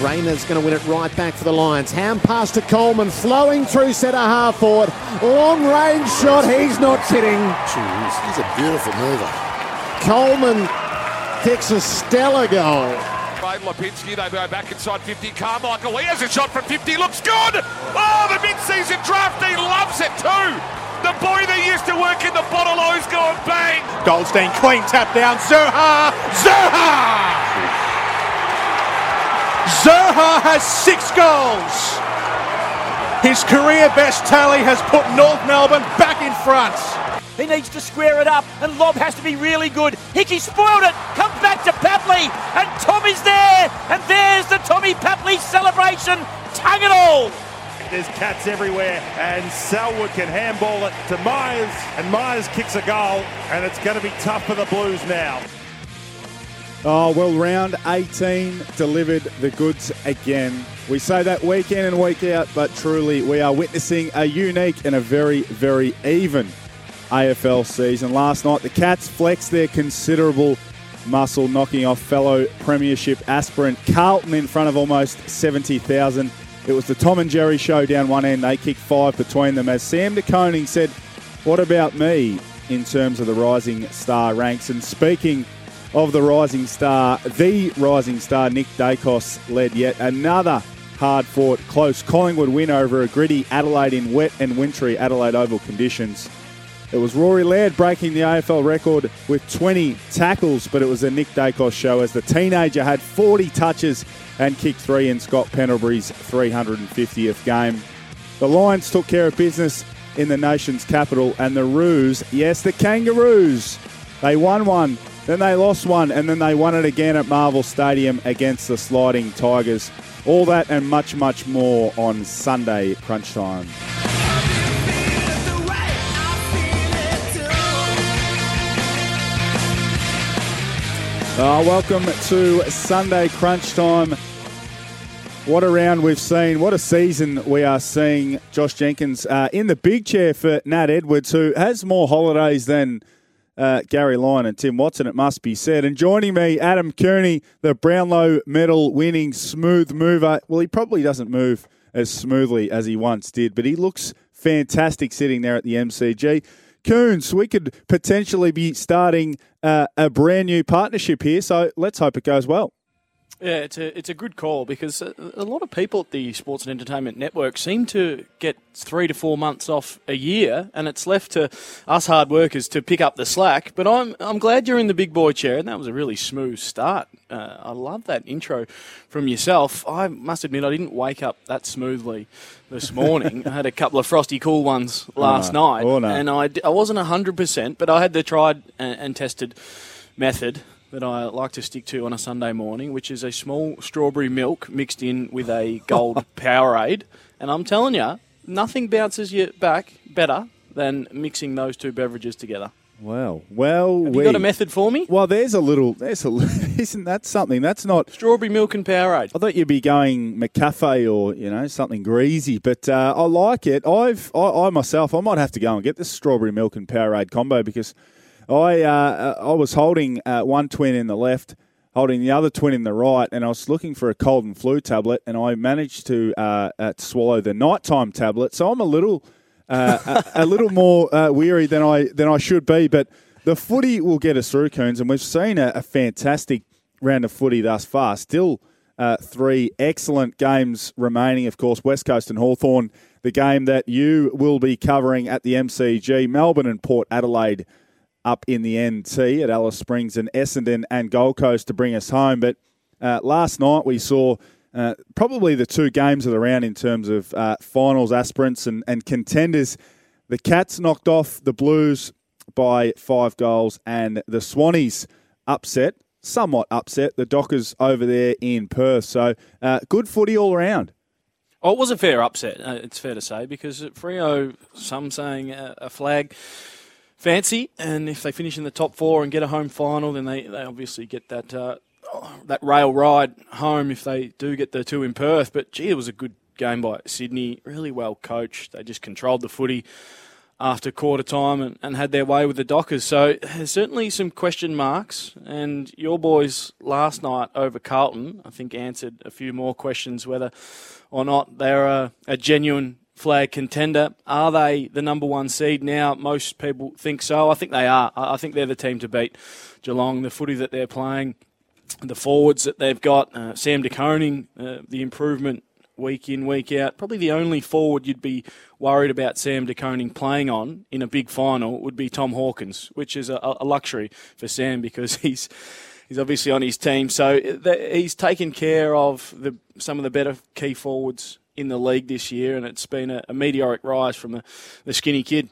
Rayner's going to win it right back for the Lions. Ham pass to Coleman, flowing through centre half forward. Long range shot, he's not kidding. Jeez, he's a beautiful mover. Coleman kicks a stellar goal. Right, Lipinski, they go back inside 50. Carmichael, he has a shot from 50, looks good! Oh, the mid-season draft, he loves it too! The boy that used to work in the bottle oh, O's going bang! Goldstein, clean tap down, Zurhaar! Zurhaar! Zurhaar has six goals. His career best tally has put North Melbourne back in front. He needs to square it up, and Lob has to be really good. Hickey spoiled it. Come back to Papley, and Tommy's there, and there's the Tommy Papley celebration. Tug it all. There's cats everywhere, and Selwood can handball it to Myers, and Myers kicks a goal, and it's going to be tough for the Blues now. Oh, well, round 18 delivered the goods again. We say that week in and week out, but truly we are witnessing a unique and a very, very even AFL season. Last night, the Cats flexed their considerable muscle, knocking off fellow Premiership aspirant Carlton in front of almost 70,000. It was the Tom and Jerry show down one end. They kicked five between them. As Sam De Koning said, What about me in terms of the rising star ranks? And speaking of the rising star, the rising star, Nick Daicos, led yet another hard fought, close Collingwood win over a gritty Adelaide in wet and wintry Adelaide Oval conditions. It was Rory Laird breaking the AFL record with 20 tackles, but it was a Nick Daicos show as the teenager had 40 touches and kicked three in Scott Pendlebury's 350th game. The Lions took care of business in the nation's capital, and the Roos, yes, the Kangaroos, they won one, then they lost one, and then they won it again at Marvel Stadium against the Sliding Tigers. All that and much, much more on Sunday crunch time. Uh, welcome to Sunday Crunch Time. What a round we've seen. What a season we are seeing. Josh Jenkins uh, in the big chair for Nat Edwards, who has more holidays than uh, Gary Lyon and Tim Watson, it must be said. And joining me, Adam Cooney, the Brownlow medal winning smooth mover. Well, he probably doesn't move as smoothly as he once did, but he looks fantastic sitting there at the MCG. Coons, we could potentially be starting uh, a brand new partnership here, so let's hope it goes well. Yeah, it's a it's a good call because a, a, lot of people at the Sports and Entertainment Network seem to get three to four months off a year, and it's left to us hard workers to pick up the slack. But I'm I'm glad you're in the big boy chair, and that was a really smooth start. Uh, I love that intro from yourself. I must admit, I didn't wake up that smoothly this morning. I had a couple of frosty cool ones last Oh, no. night, Oh, no. and I, I wasn't hundred percent, but I had the tried and, and tested method that I like to stick to on a Sunday morning, which is a small strawberry milk mixed in with a gold Powerade. And I'm telling you, nothing bounces you back better than mixing those two beverages together. Well, well, Have we, you got a method for me? Well, there's a little. There's a. Isn't that something? That's not strawberry milk and Powerade. I thought you'd be going McCafe or you know something greasy, but uh, I like it. I've I, I myself I might have to go and get this strawberry milk and Powerade combo because I uh, I was holding uh, one twin in the left, holding the other twin in the right, and I was looking for a cold and flu tablet, and I managed to uh, uh, swallow the nighttime tablet. So I'm a little uh, a, a little more uh, weary than I than I should be, but the footy will get us through, Coons, and we've seen a, a fantastic round of footy thus far. Still uh, three excellent games remaining. Of course, West Coast and Hawthorn, the game that you will be covering at the MCG, Melbourne and Port Adelaide up in the NT at Alice Springs and Essendon and Gold Coast to bring us home. But uh, last night we saw uh, probably the two games of the round in terms of uh, finals aspirants and, and contenders. The Cats knocked off the Blues by five goals, and the Swannies upset, somewhat upset, the Dockers over there in Perth. So uh, good footy all around. Oh, it was a fair upset, uh, it's fair to say, because at Freo, some saying a, a flag fancy, and if they finish in the top four and get a home final, then they, they obviously get that uh, that rail ride home if they do get the two in Perth. But gee, it was a good game by Sydney, really well coached. They just controlled the footy after quarter time and, and had their way with the Dockers. So there's certainly some question marks. And your boys last night over Carlton, I think, answered a few more questions whether or not they're a, a genuine flag contender. Are they the number one seed now? Most people think so. I think they are. I think they're the team to beat Geelong. The footy that they're playing, the forwards that they've got, uh, Sam De Koning, uh, the improvement week in, week out. Probably the only forward you'd be worried about Sam De Koning playing on in a big final would be Tom Hawkins, which is a, a luxury for Sam because he's he's obviously on his team. So uh, he's taken care of the, some of the better key forwards in the league this year, and it's been a, a meteoric rise from the, skinny kid.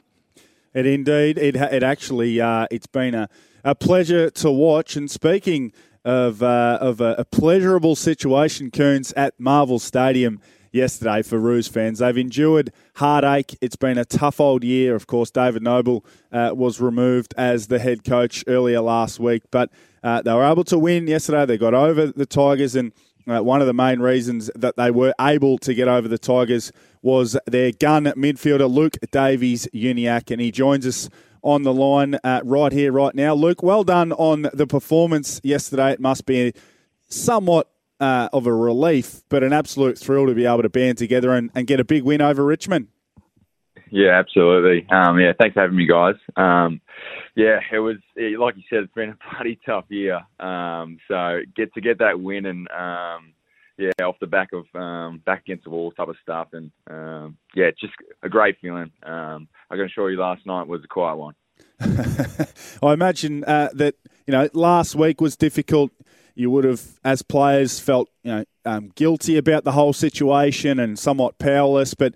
It indeed, it it actually uh, it's been a, a pleasure to watch. And speaking of uh, of a, a, pleasurable situation, Coons at Marvel Stadium yesterday for Roos fans. They've endured heartache. It's been a tough old year. Of course, David Noble uh, was removed as the head coach earlier last week, but uh, they were able to win yesterday. They got over the Tigers, and uh, one of the main reasons that they were able to get over the Tigers was their gun midfielder Luke Davies Uniacke, and he joins us on the line uh, right here, right now. Luke, well done on the performance yesterday. It must be somewhat uh, of a relief, but an absolute thrill to be able to band together and, and get a big win over Richmond. Yeah, absolutely. Um, yeah, thanks for having me, guys. Um, yeah, it was like you said, it's been a bloody tough year. Um, so get to get that win and um, yeah, off the back of um, back against the wall type of stuff, and um, yeah, just a great feeling. I can assure you, last night was a quiet one. I imagine uh, that you know last week was difficult. You would have, as players, felt you know guilty about the whole situation and somewhat powerless, but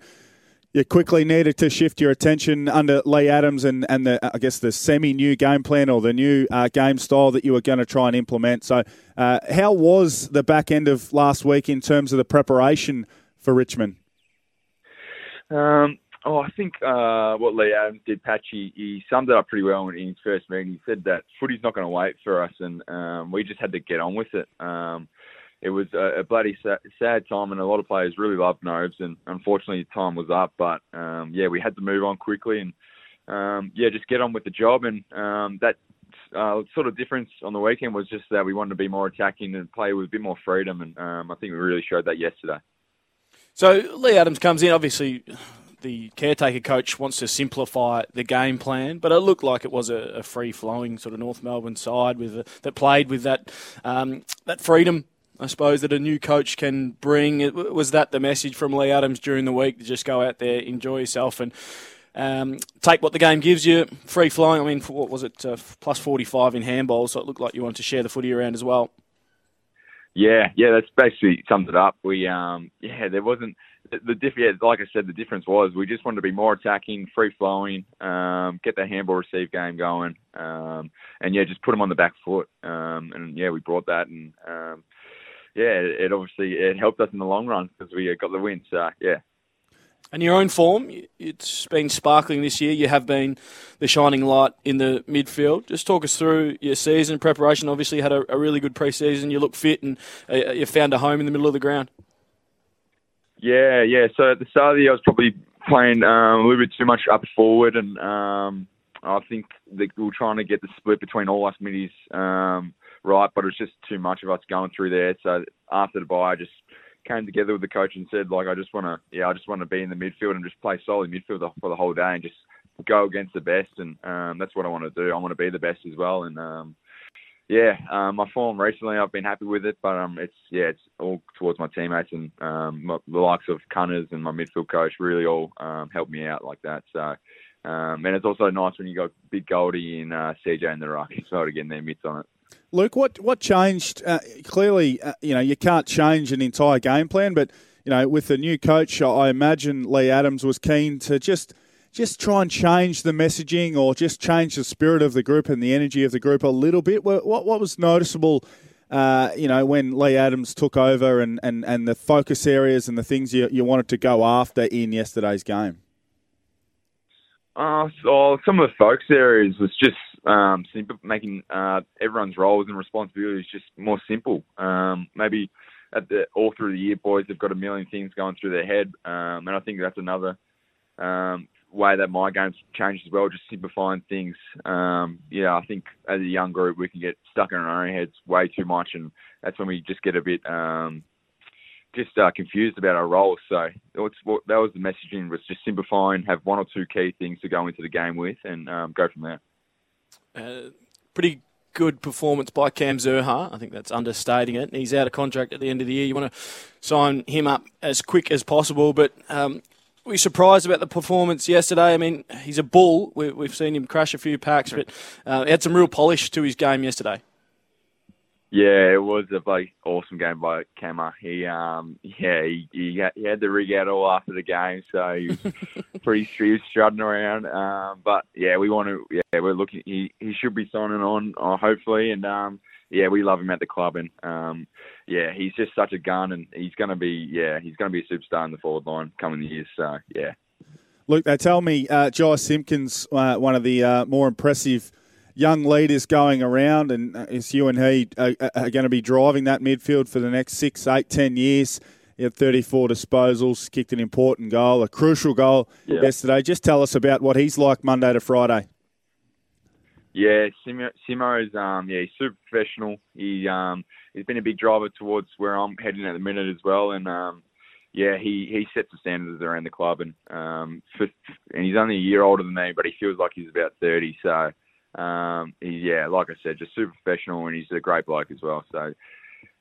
you quickly needed to shift your attention under Lee Adams and, and the I guess the semi new game plan or the new uh, game style that you were going to try and implement. So, uh, how was the back end of last week in terms of the preparation for Richmond? Um, oh, I think uh, what Lee Adams did, Patchy, he summed it up pretty well in his first meeting. He said that footy's not going to wait for us, and um, we just had to get on with it. Um, it was a, a bloody sad time, and a lot of players really loved Nobes, and unfortunately, time was up. But um, yeah, we had to move on quickly, and um, yeah, just get on with the job. And um, that uh, sort of difference on the weekend was just that we wanted to be more attacking and play with a bit more freedom, and um, I think we really showed that yesterday. So Lee Adams comes in, obviously. The caretaker coach wants to simplify the game plan, but it looked like it was a, a free-flowing sort of North Melbourne side with a, that played with that um, that freedom I suppose, that a new coach can bring. Was that the message from Lee Adams during the week to just go out there, enjoy yourself, and um, take what the game gives you? Free flowing. I mean, what was it? Uh, plus 45 in handball, so it looked like you wanted to share the footy around as well. Yeah, yeah, that's basically summed it up. We, um, yeah, there wasn't the, diff. Yeah, like I said, the difference was we just wanted to be more attacking, free flowing, um, get the handball receive game going, um, and yeah, just put them on the back foot. Um, and yeah, we brought that, and um, yeah, it, obviously it helped us in the long run because we got the win. So yeah. And your own form, it's been sparkling this year. You have been the shining light in the midfield. Just talk us through your season preparation. Obviously, you had a, a really good preseason. You look fit, and uh, you found a home in the middle of the ground. Yeah, yeah. So at the start of the year, I was probably playing um, a little bit too much up forward, and um, I think we are trying to get the split between all us middies um, right, but it was just too much of us going through there. So after the bye, I just came together with the coach and said, like, I just want to, yeah, I just want to be in the midfield and just play solid midfield for the whole day and just go against the best. And um, that's what I want to do. I want to be the best as well. And um, yeah, um, my form recently, I've been happy with it, but um, it's yeah, it's all towards my teammates and um, my, the likes of Cunners and my midfield coach really all um, helped me out like that. So. Um, and it's also nice when you got Big Goldie and uh, CJ in the ruck as well to get their mitts on it. Luke, what what changed? Uh, clearly, uh, you know you can't change an entire game plan, but you know with the new coach, I imagine Lee Adams was keen to just just try and change the messaging or just change the spirit of the group and the energy of the group a little bit. What what was noticeable? Uh, you know, when Lee Adams took over and, and, and the focus areas and the things you, you wanted to go after in yesterday's game? Uh, so some of the focus areas was just um, simple, making uh, everyone's roles and responsibilities just more simple. Um, maybe at the all through the year, boys have got a million things going through their head, um, and I think that's another um, way that my game's changed as well. Just simplifying things. Um, yeah, I think as a young group, we can get stuck in our own heads way too much, and that's when we just get a bit um, just uh, confused about our roles. So what that was the messaging was just simplifying, have one or two key things to go into the game with, and um, go from there. Uh, pretty good performance by Cam Zurhaar. I think that's understating it. He's out of contract at the end of the year. You want to sign him up as quick as possible, but. Um, were you surprised about the performance yesterday? I mean, he's a bull. We, have seen him crash a few packs, but uh, he had some real polish to his game yesterday. Yeah, it was a like awesome game by Kama. He um yeah he he had, he had the rig out all after the game, so he was pretty he was strutting around. Um, but yeah, we want to yeah we're looking he he should be signing on uh, hopefully, and um yeah we love him at the club, and um yeah he's just such a gun, and he's gonna be yeah he's gonna be a superstar in the forward line coming years. So yeah. Luke, they tell me uh, Josh Simpkins, uh, one of the uh, more impressive young leaders going around, and uh, you and he are, are going to be driving that midfield for the next six, eight, ten years. He had 34 disposals, kicked an important goal, a crucial goal yeah. yesterday. Just tell us about what he's like Monday to Friday. Yeah, Simo, Simo's um, yeah, he's super professional. He um, he's been a big driver towards where I'm heading at the minute as well, and um, yeah, he, he sets the standards around the club, and um, for, and he's only a year older than me, but he feels like he's about 30. So um, he, yeah, like I said, just super professional, and he's a great bloke as well. So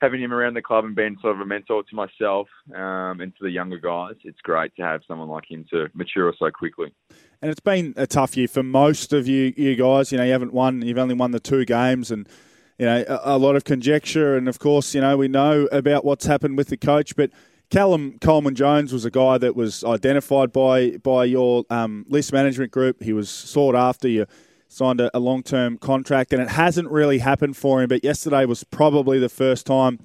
having him around the club and being sort of a mentor to myself um, and to the younger guys, it's great to have someone like him to mature so quickly. And it's been a tough year for most of you, you guys. You know, you haven't won. You've only won the two games, and you know a, a lot of conjecture. And of course, you know we know about what's happened with the coach, but. Callum Coleman Jones was a guy that was identified by by your um, list management group. He was sought after. You signed a, a long term contract, and it hasn't really happened for him. But yesterday was probably the first time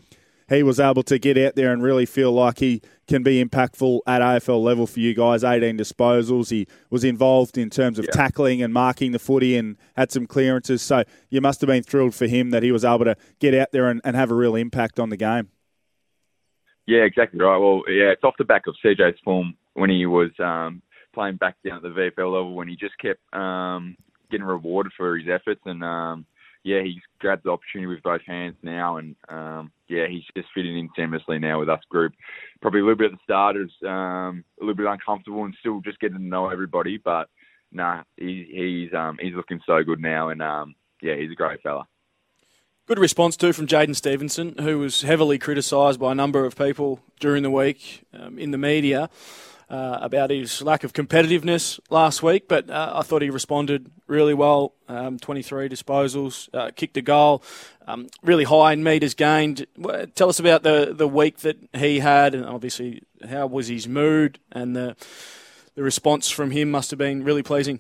he was able to get out there and really feel like he can be impactful at AFL level for you guys. 18 disposals. He was involved in terms of yeah. tackling and marking the footy and had some clearances. So you must have been thrilled for him that he was able to get out there and, and have a real impact on the game. Yeah, exactly right. Well, yeah, it's off the back of CJ's form when he was um, playing back down at the VFL level when he just kept um, getting rewarded for his efforts, and um, yeah, he's grabbed the opportunity with both hands now, and um, yeah, he's just fitting in seamlessly now with us group. Probably a little bit at the start is um, a little bit uncomfortable and still just getting to know everybody, but nah, he, he's um, he's looking so good now, and um, yeah, he's a great fella. Good response too from Jaidyn Stephenson, who was heavily criticised by a number of people during the week um, in the media uh, about his lack of competitiveness last week, but uh, I thought he responded really well. Um, 23 disposals, uh, kicked a goal, um, really high in metres gained. Tell us about the, the week that he had, and obviously how was his mood, and the the response from him must have been really pleasing.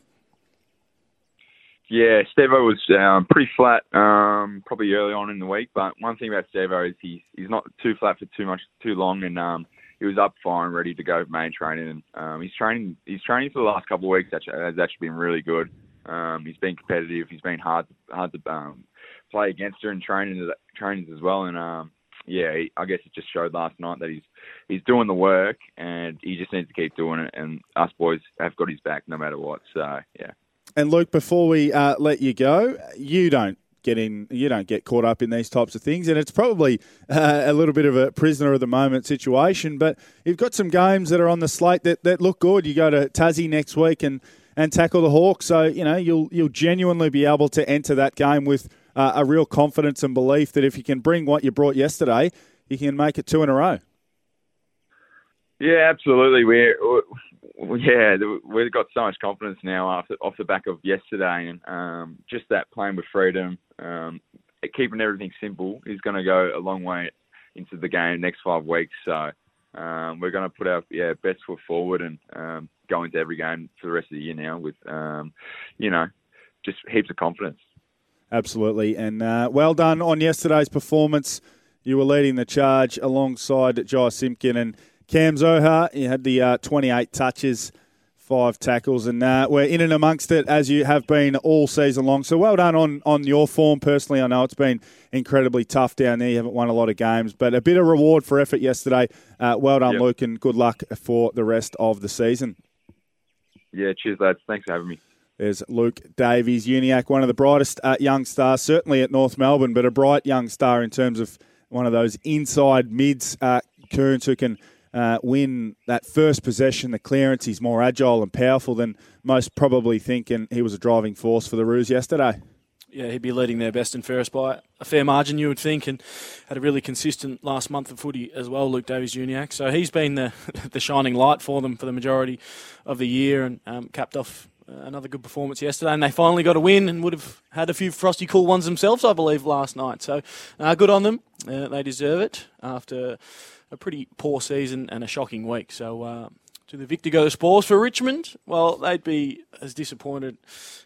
Yeah, Stevo was um, pretty flat, um, probably early on in the week. But one thing about Stevo is he's he's not too flat for too much too long, and um, he was up fine, ready to go main training. And um, he's training. He's training for the last couple of weeks. Actually, has actually been really good. Um, he's been competitive. He's been hard hard to um, play against her in training trainings as well. And um, yeah, he, I guess it just showed last night that he's he's doing the work, and he just needs to keep doing it. And us boys have got his back no matter what. So yeah. And Luke, before we uh, let you go, you don't get in, you don't get caught up in these types of things, and it's probably uh, a little bit of a prisoner of the moment situation. But you've got some games that are on the slate that, that look good. You go to Tassie next week and, and tackle the Hawks, so you know you'll you'll genuinely be able to enter that game with uh, a real confidence and belief that if you can bring what you brought yesterday, you can make it two in a row. Yeah, absolutely. We're, we yeah, we've got so much confidence now after off the back of yesterday, and um, just that playing with freedom, um, keeping everything simple is going to go a long way into the game next five weeks. So um, we're going to put our yeah best foot forward and um, go into every game for the rest of the year now with um, you know just heaps of confidence. Absolutely, and uh, well done on yesterday's performance. You were leading the charge alongside Jy Simpkin and Cam Zurhaar, you had the uh, 28 touches, five tackles, and uh, we're in and amongst it as you have been all season long. So well done on, on your form. Personally, I know it's been incredibly tough down there. You haven't won a lot of games, but a bit of reward for effort yesterday. Uh, well done, yep. Luke, and good luck for the rest of the season. Yeah, cheers, lads. Thanks for having me. There's Luke Davies, Uniacke, one of the brightest uh, young stars, certainly at North Melbourne, but a bright young star in terms of one of those inside mids, uh, Kearns, who can uh, win that first possession, the clearance. He's more agile and powerful than most probably think, and he was a driving force for the Roos yesterday. Yeah, he'd be leading their best and fairest by a fair margin, you would think, and had a really consistent last month of footy as well, Luke Davies Uniacke. So he's been the the shining light for them for the majority of the year and um, capped off uh, another good performance yesterday, and they finally got a win and would have had a few frosty cool ones themselves, I believe, last night. So uh, good on them. Uh, they deserve it after a pretty poor season and a shocking week. So, uh, do the victor go the spoils for Richmond? Well, they'd be as disappointed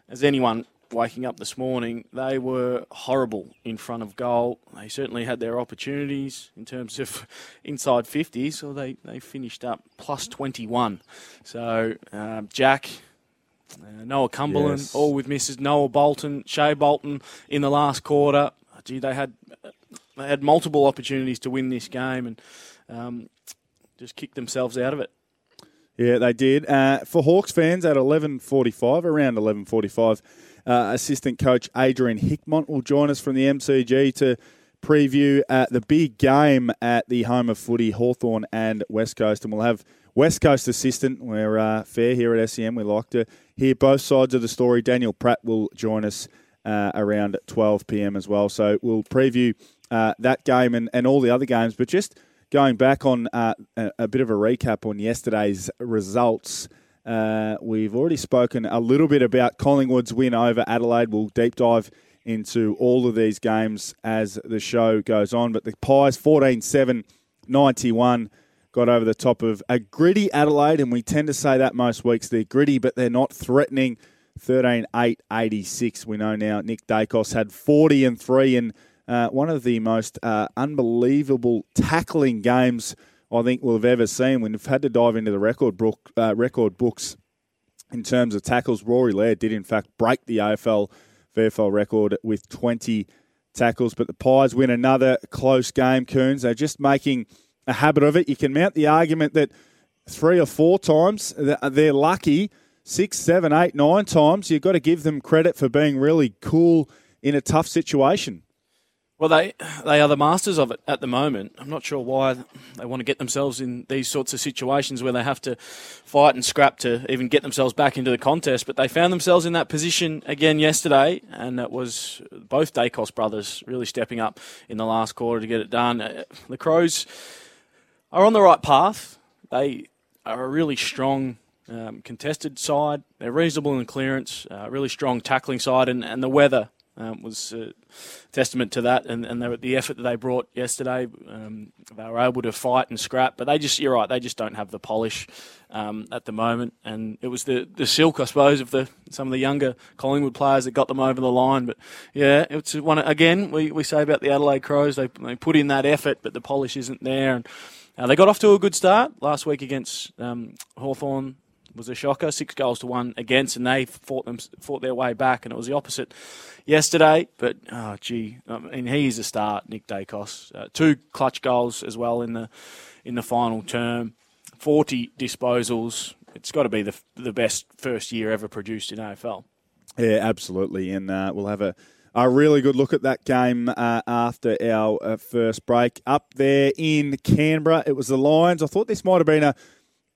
as anyone waking up this morning. They were horrible in front of goal. They certainly had their opportunities in terms of inside 50s, so they, they finished up plus 21. So, uh, Jack. Uh, Noah Cumberland, yes. all with Mrs. Noah Bolton, Shai Bolton in the last quarter. Gee, they had they had multiple opportunities to win this game, and um, just kicked themselves out of it. Yeah, they did. Uh, for Hawks fans at 11.45, around 11.45, uh, assistant coach Adrian Hickmott will join us from the MCG to preview uh, the big game at the home of footy, Hawthorn and West Coast. And we'll have West Coast assistant. We're uh, fair here at SEN. We like to hear both sides of the story. Daniel Pratt will join us uh, around 12 p.m. as well. So we'll preview uh, that game and, and all the other games. But just – going back on uh, a, bit of a recap on yesterday's results. Uh, we've already spoken a little bit about Collingwood's win over Adelaide. We'll deep dive into all of these games as the show goes on. But the Pies 14 7 91 got over the top of a gritty Adelaide, and we tend to say that most weeks they're gritty, but they're not threatening. 13 8 86. We know now Nick Daicos had 40 and 3 and uh, one of the most uh, unbelievable tackling games I think we've ever seen. We've had to dive into the record book, uh, record books in terms of tackles. Rory Laird did in fact break the AFL VFL record with 20 tackles, but the Pies win another close game. Coons they're just making a habit of it. You can mount the argument that three or four times they're lucky. Six, seven, eight, nine times, you've got to give them credit for being really cool in a tough situation. Well, they they are the masters of it at the moment. I'm not sure why they want to get themselves in these sorts of situations where they have to fight and scrap to even get themselves back into the contest. But they found themselves in that position again yesterday, and it was both Daicos brothers really stepping up in the last quarter to get it done. Uh, the Crows are on the right path. They are a really strong um, contested side. They're reasonable in clearance, uh, really strong tackling side, and, and the weather um, was a testament to that, and, and the, the effort that they brought yesterday. Um, they were able to fight and scrap, but they just, you're right, they just don't have the polish um, at the moment. And it was the, the silk, I suppose, of the some of the younger Collingwood players that got them over the line. But yeah, it's one again. We, we say about the Adelaide Crows, they they put in that effort, but the polish isn't there. And uh, they got off to a good start last week against um, Hawthorn was a shocker, six goals to one against, and they fought them fought their way back, and it was the opposite yesterday. But oh, gee, I mean, he's a start, Nick Daicos. Uh, two clutch goals as well in the in the final term, forty disposals. It's got to be the the best first year ever produced in AFL. Yeah, absolutely, and uh, we'll have a. A really good look at that game uh, after our uh, first break. Up there in Canberra, it was the Lions. I thought this might have been a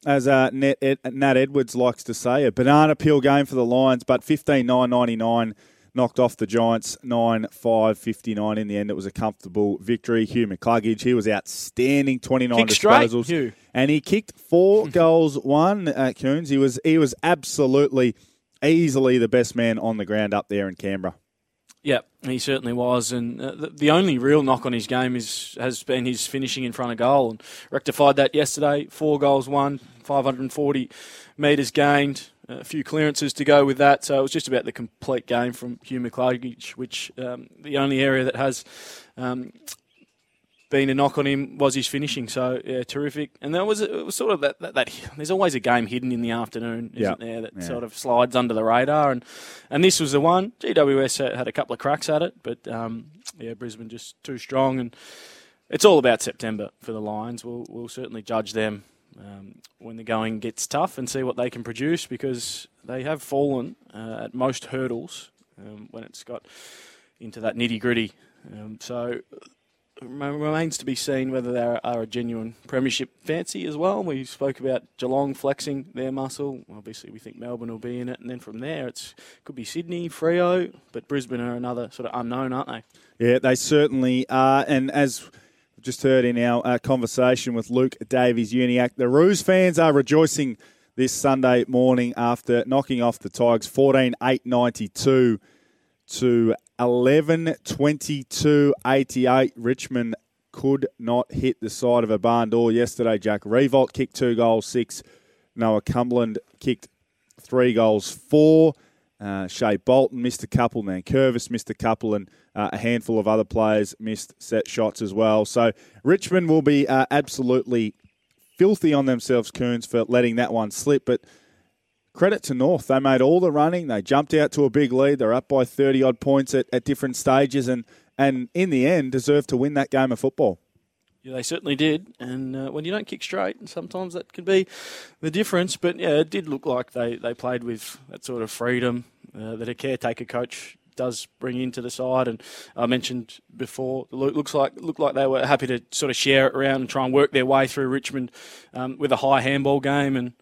as uh, Nat, Ed, Nat Edwards likes to say, a banana peel game for the Lions, but 15 9 99 knocked off the Giants 9 5 59. In the end, it was a comfortable victory. Hugh McCluggage, he was outstanding, 29 Kick disposals. Hugh. And he kicked four goals, one at Coons. He was, he was absolutely, easily the best man on the ground up there in Canberra. Yeah, he certainly was, and uh, the, the only real knock on his game is has been his finishing in front of goal, and rectified that yesterday. Four goals, won, 540 metres gained, a few clearances to go with that. So it was just about the complete game from Hugh McCluggage, which um, the only area that has um, been a knock on him was his finishing. So yeah, terrific. And that was it was sort of that, that, that there's always a game hidden in the afternoon, isn't Yeah. there? That Yeah. sort of slides under the radar, and and this was the one. GWS had- a couple of cracks at it, but um, yeah, Brisbane just too strong, and it's all about September for the Lions. We'll we'll certainly judge them. Um, when the going gets tough and see what they can produce because they have fallen uh, at most hurdles um, when it's got into that nitty gritty. Um, so remains to be seen whether they are, a genuine premiership fancy as well. We spoke about Geelong flexing their muscle. Obviously, we think Melbourne will be in it, and then from there, it could be Sydney, Freo, but Brisbane are another sort of unknown, aren't they? Yeah, they certainly are. And as just heard in our uh, conversation with Luke Davies Uniacke, the Roos fans are rejoicing this Sunday morning after knocking off the Tigers 14 8 92 to 11 22 88. Richmond could not hit the side of a barn door yesterday, Jack. Riewoldt kicked two goals, six. Noah Cumberland kicked three goals, four. Uh, Bolton missed a couple, Curvis missed a couple, and uh, a handful of other players missed set shots as well. So Richmond will be uh, absolutely filthy on themselves, Coons, for letting that one slip. But credit to North. They made all the running. They jumped out to a big lead. They're up by 30 odd points at, at different stages and, and in the end deserved to win that game of football. Yeah, they certainly did. And uh, when you don't kick straight, sometimes that can be the difference. But yeah, it did look like they, they played with that sort of freedom uh, that a caretaker coach does bring into the side. And I mentioned before, looks like looked like they were happy to sort of share it around and try and work their way through Richmond um, with a high handball game. And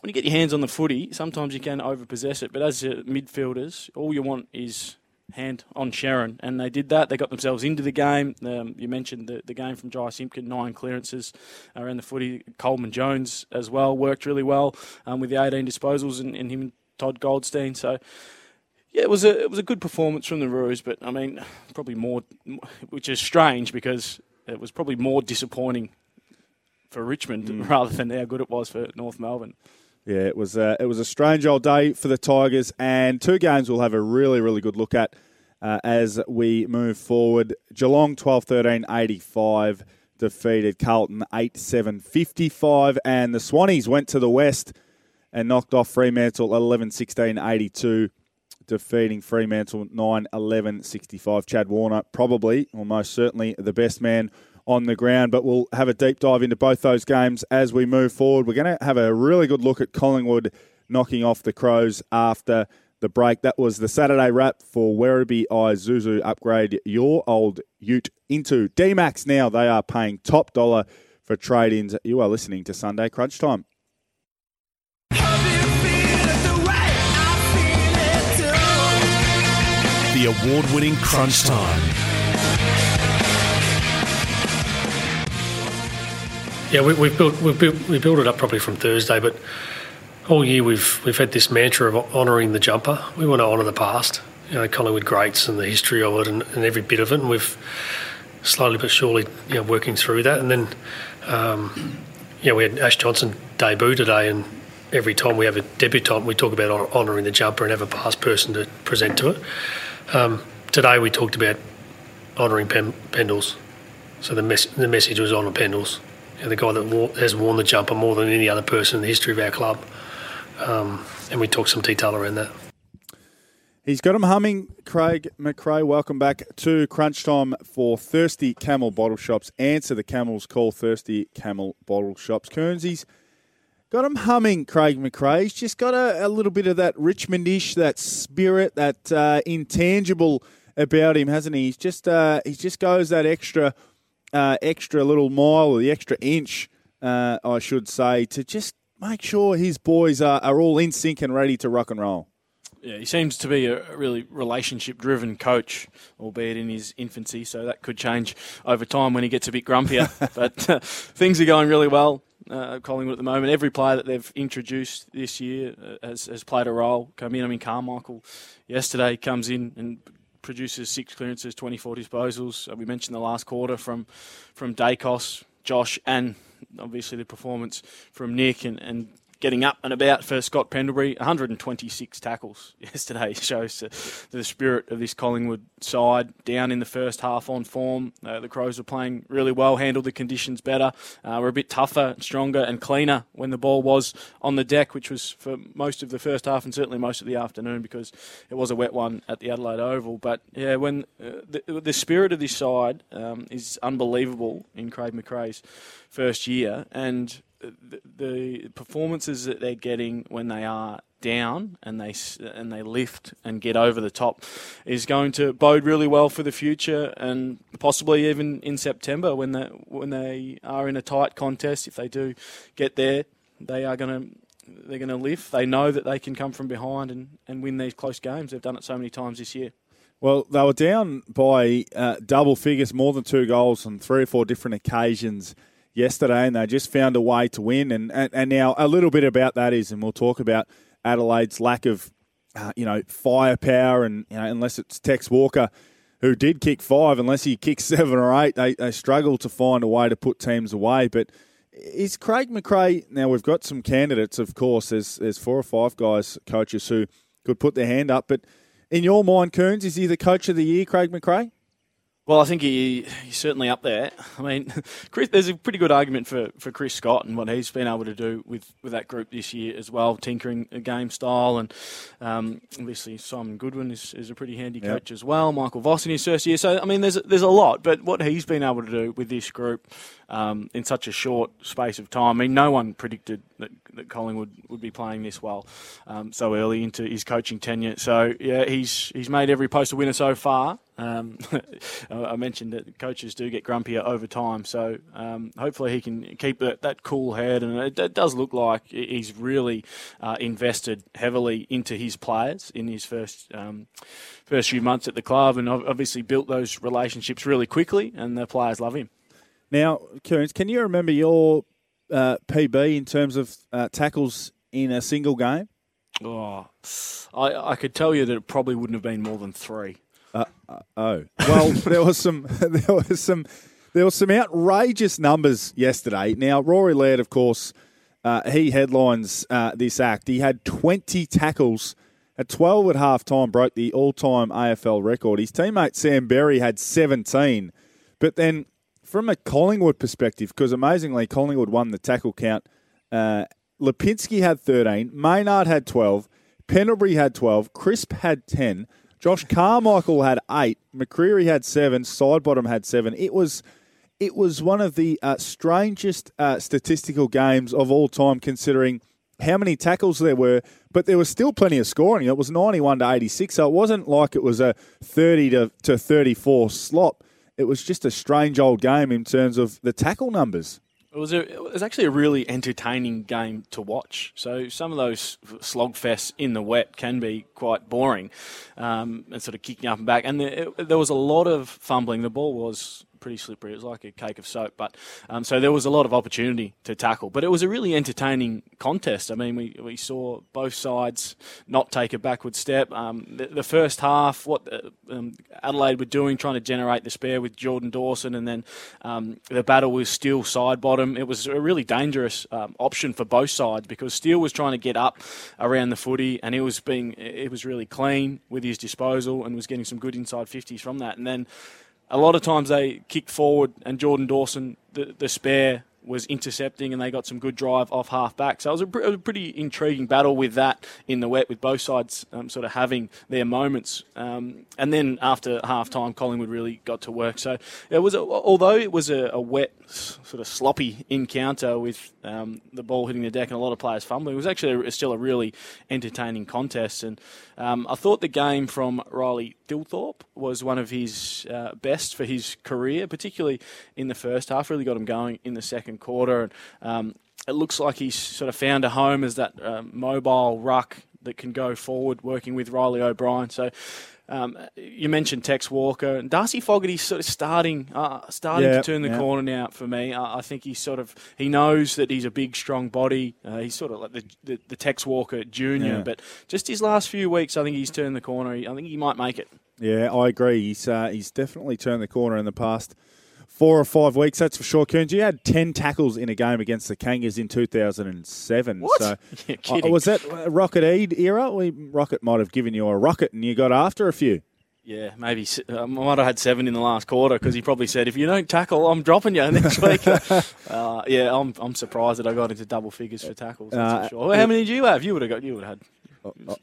when you get your hands on the footy, sometimes you can overpossess it. But as midfielders, all you want is hand on Sharon, and they did that. They got themselves into the game. Um, you mentioned the, the game from Jy Simpkin, nine clearances around the footy. Coleman Jones as well worked really well um, with the 18 disposals, and, and him and Todd Goldstein. So. Yeah, it was a it was a good performance from the Roos, but I mean, probably more, which is strange because it was probably more disappointing for Richmond rather than how good it was for North Melbourne. Yeah, it was uh, it was a strange old day for the Tigers, and two games we'll have a really really good look at uh, as we move forward. Geelong 12-13, 85 defeated Carlton 8-7, 55, and the Swannies went to the West and knocked off Fremantle 11-16, 82 defeating Fremantle 9 11 65. Chad Warner, probably or most certainly the best man on the ground, but we'll have a deep dive into both those games as we move forward. We're going to have a really good look at Collingwood knocking off the Crows after the break. That was the Saturday wrap for Werribee Isuzu. Upgrade your old ute into D-Max now. They are paying top dollar for trade-ins. You are listening to Sunday Crunch Time. The award winning Crunch Time. Yeah, we, we've built we've built we built it up probably from Thursday, but all year we've we've had this mantra of honouring the jumper. We want to honour the past, you know, Collingwood greats and the history of it and, and every bit of it. And we've slowly but surely, you know, working through that. And then, um, yeah, we had Ash Johnson debut today, and every time we have a debutant, we talk about honouring the jumper and have a past person to present to it. Um, today we talked about honouring Pen- Pendles. So the, mes- the message was honour Pendles, the guy that has worn the jumper more than any other person in the history of our club. Um, and we talked some detail around that. He's got him humming. Craig McRae, welcome back to Crunch Time for Thirsty Camel Bottle Shops. Answer the Camel's call, Thirsty Camel Bottle Shops. Kernsy's got him humming, Craig McRae. He's just got a, a little bit of that Richmondish, that spirit, that uh, intangible about him, hasn't he? He's just uh, he just goes that extra uh, extra little mile or the extra inch, uh, I should say, to just make sure his boys are, are all in sync and ready to rock and roll. Yeah, he seems to be a really relationship-driven coach, albeit in his infancy. So that could change over time when he gets a bit grumpier. but uh, things are going really well. Uh, Collingwood at the moment. Every player that they've introduced this year uh, has, has played a role. Come in. I mean, Carmichael yesterday comes in and produces six clearances, 24 disposals. Uh, we mentioned the last quarter from from Daicos, Josh, and obviously the performance from Nick and, and getting up and about for Scott Pendlebury. 126 tackles yesterday shows the spirit of this Collingwood side. Down in the first half on form. Uh, the Crows were playing really well, handled the conditions better. Uh, were a bit tougher, stronger, and cleaner when the ball was on the deck, which was for most of the first half and certainly most of the afternoon because it was a wet one at the Adelaide Oval. But yeah, when uh, the, the, spirit of this side um, is unbelievable in Craig McRae's first year, and the, the performances that they're getting when they are down and they and they lift and get over the top is going to bode really well for the future and possibly even in September when they when they are in a tight contest. If they do get there they are going to they're going to lift. They know that they can come from behind and, and win these close games. They've done it so many times this year. Well, they were down by uh, double figures, more than two goals on three or four different occasions yesterday, and they just found a way to win. And, and, and now a little bit about that is, and we'll talk about Adelaide's lack of, uh, you know, firepower, and you know, unless it's Tex Walker who did kick five, unless he kicks seven or eight, they, they struggle to find a way to put teams away. But is Craig McRae now? We've got some candidates, of course. There's there's four or five guys, coaches who could put their hand up, but in your mind, Coons, is he the coach of the year, Craig McRae? Well, I think he, he's certainly up there. I mean, Chris, there's a pretty good argument for, for Chris Scott and what he's been able to do with, with that group this year as well, tinkering a game style. And um, obviously, Simon Goodwin is, is a pretty handy yep. coach as well. Michael Voss in his first year. So, I mean, there's, there's a lot. But what he's been able to do with this group um, in such a short space of time, I mean, no one predicted that, that Collingwood would be playing this well um, so early into his coaching tenure. So, yeah, he's, he's made every post a winner so far. Um, I mentioned that coaches do get grumpier over time, so um, hopefully he can keep that, that cool head. And it, it, does look like he's really uh, invested heavily into his players in his first um, first few months at the club, and obviously built those relationships really quickly, and the players love him. Now, Kearns, can you remember your uh, PB in terms of uh, tackles in a single game? Oh, I, I could tell you that it probably wouldn't have been more than three. Uh, uh, oh well, there was some there was some there was some outrageous numbers yesterday. Now Rory Laird, of course, uh, he headlines uh, this act. He had 20 tackles at 12 at half time, broke the all-time AFL record. His teammate Sam Berry had 17, but then from a Collingwood perspective, because amazingly Collingwood won the tackle count. Uh, Lipinski had 13, Maynard had 12, Pendlebury had 12, Crisp had 10. Josh Carmichael had eight. McCreery had seven. Sidebottom had seven. It was it was one of the uh, strangest uh, statistical games of all time, considering how many tackles there were. But there was still plenty of scoring. It was ninety-one to eighty-six, so it wasn't like it was a thirty to to thirty-four slop. It was just a strange old game in terms of the tackle numbers. It was, a, it was actually a really entertaining game to watch. So some of those slogfests in the wet can be quite boring um, and sort of kicking up and back. And there, it, there was a lot of fumbling. The ball was pretty slippery. It was like a cake of soap. But um, so there was a lot of opportunity to tackle. But it was a really entertaining contest. I mean, we, we saw both sides not take a backward step. Um, the, the, first half, what uh, um, Adelaide were doing, trying to generate the spare with Jordan Dawson, and then um, the battle was still Sidebottom. It was a really dangerous um, option for both sides because Steele was trying to get up around the footy, and he was being it was really clean with his disposal and was getting some good inside 50s from that. And then a lot of times they kicked forward, and Jordan Dawson, the, the spare, was intercepting and they got some good drive off half back. So it was a, a pretty intriguing battle with that in the wet, with both sides um, sort of having their moments. Um, and then after half time, Collingwood really got to work. So it was, a, although it was a, a, wet, sort of sloppy encounter with um, the ball hitting the deck and a lot of players fumbling, it was actually a, still a really entertaining contest. And um, I thought the game from Riley Thilthorpe was one of his uh, best for his career, particularly in the first half. Really got him going in the second quarter. And um, it looks like he's sort of found a home as that uh, mobile ruck that can go forward, working with Riley O'Brien. So. Um, you mentioned Tex Walker and Darcy Fogarty's sort of starting uh, starting Yeah, to turn the yeah. corner now for me. I, I think he's sort of he knows that he's a big, strong body. Uh, he's sort of like the the, the Tex Walker Junior, Yeah. but just his last few weeks, I think he's turned the corner. I think he might make it. Yeah, I agree. He's uh, he's definitely turned the corner in the past four or five weeks. That's for sure. Coons, you had ten tackles in a game against the Kangas in two thousand and seven. What? So uh, was that uh, Rocket Eade era? We, Rocket might have given you a rocket, and you got after a few. Yeah, maybe s- I might have had seven in the last quarter because he probably said, "If you don't tackle, I'm dropping you next week." uh, yeah, I'm I'm surprised that I got into double figures for tackles. That's Uh, for sure. How many did you have? You would have got. You would have had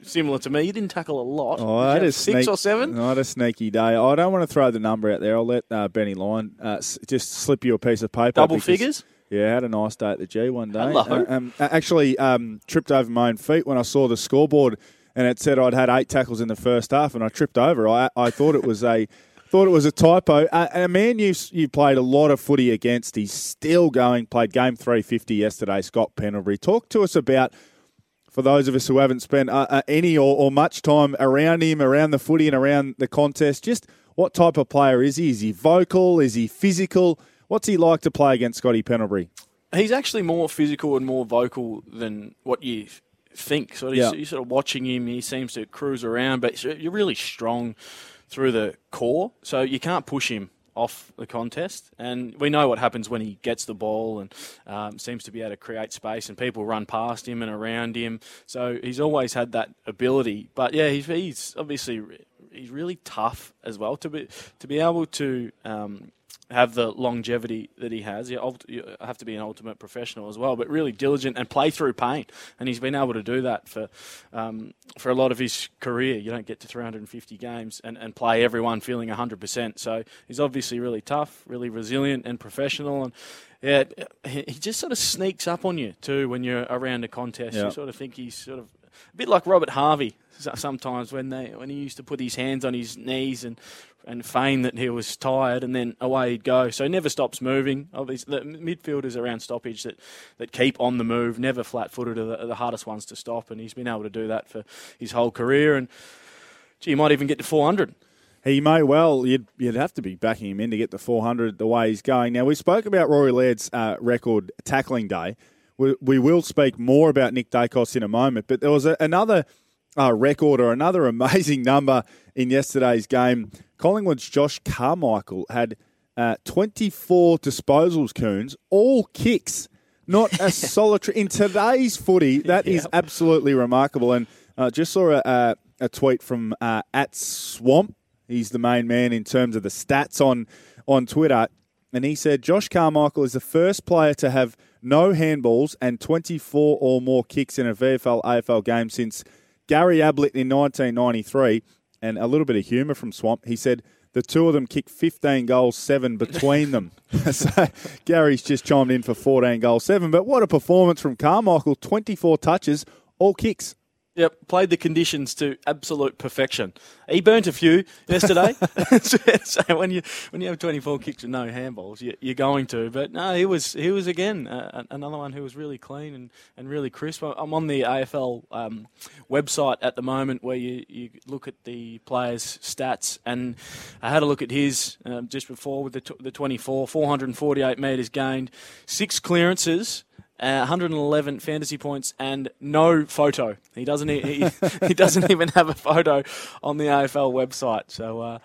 similar to me. You didn't tackle a lot. Oh, I had a six sneak- or seven. I had a sneaky day. I don't want to throw the number out there. I'll let uh, Benny Lyon uh, s- just slip you a piece of paper. Double because- figures? Yeah, I had a nice day at the G one day. Hello. Uh, um, actually um, tripped over my own feet when I saw the scoreboard, and it said I'd had eight tackles in the first half, and I tripped over. I, I thought it was a thought it was a typo. Uh, a man you you played a lot of footy against. He's still going. Played game three fifty yesterday. Scott Pendlebury. Talk to us about for those of us who haven't spent uh, uh, any or, or much time around him, around the footy and around the contest, just what type of player is he? Is he vocal? Is he physical? What's he like to play against Scotty Pendlebury? He's actually more physical and more vocal than what you think. So Yeah. you're sort of watching him. He seems to cruise around, but you're really strong through the core, so you can't push him off the contest. And we know what happens when he gets the ball and um, seems to be able to create space, and people run past him and around him. So he's always had that ability. But yeah, he's, he's obviously he's really tough as well to be to be able to. Um, have the longevity that he has. You have to be an ultimate professional as well, but really diligent and play through pain. And he's been able to do that for um, for a lot of his career. You don't get to 350 games and, and play everyone feeling 100%. So he's obviously really tough, really resilient and professional. And yeah, he he just sort of sneaks up on you too when you're around a contest. Yeah. You sort of think he's sort of a bit like Robert Harvey sometimes when they when he used to put his hands on his knees and and feign that he was tired and then away he'd go. So he never stops moving. Obviously, the midfielders around stoppage that, that keep on the move, never flat footed, are the, are the hardest ones to stop. And he's been able to do that for his whole career. And gee, he might even get to 400. He may well. You'd you'd have to be backing him in to get the 400 the way he's going. Now we spoke about Rory Laird's uh, record tackling day. We, we will speak more about Nick Daicos in a moment, but there was a, another uh, record or another amazing number in yesterday's game. Collingwood's Josh Carmichael had uh, 24 disposals, Coons, all kicks. Not a solitary in today's footy. That is absolutely remarkable. And uh, just saw a, a, a tweet from uh, at Swamp. He's the main man in terms of the stats on on Twitter, and he said Josh Carmichael is the first player to have no handballs and 24 or more kicks in a VFL AFL game since Gary Ablett in 1993. And a little bit of humour from Swamp. He said the two of them kicked 15 goals, seven between them. so Gary's just chimed in for 14 goals, seven. But what a performance from Carmichael! 24 touches, all kicks. Yep, played the conditions to absolute perfection. He burnt a few yesterday. so when you when you have 24 kicks and no handballs, you, you're going to. But no, he was he was again uh, another one who was really clean and, and really crisp. I'm on the AFL um, website at the moment where you, you look at the players' stats, and I had a look at his um, just before with the t- the 24, 448 metres gained, six clearances. Uh, 111 fantasy points and no photo. He doesn't. He, he doesn't even have a photo on the AFL website. So uh,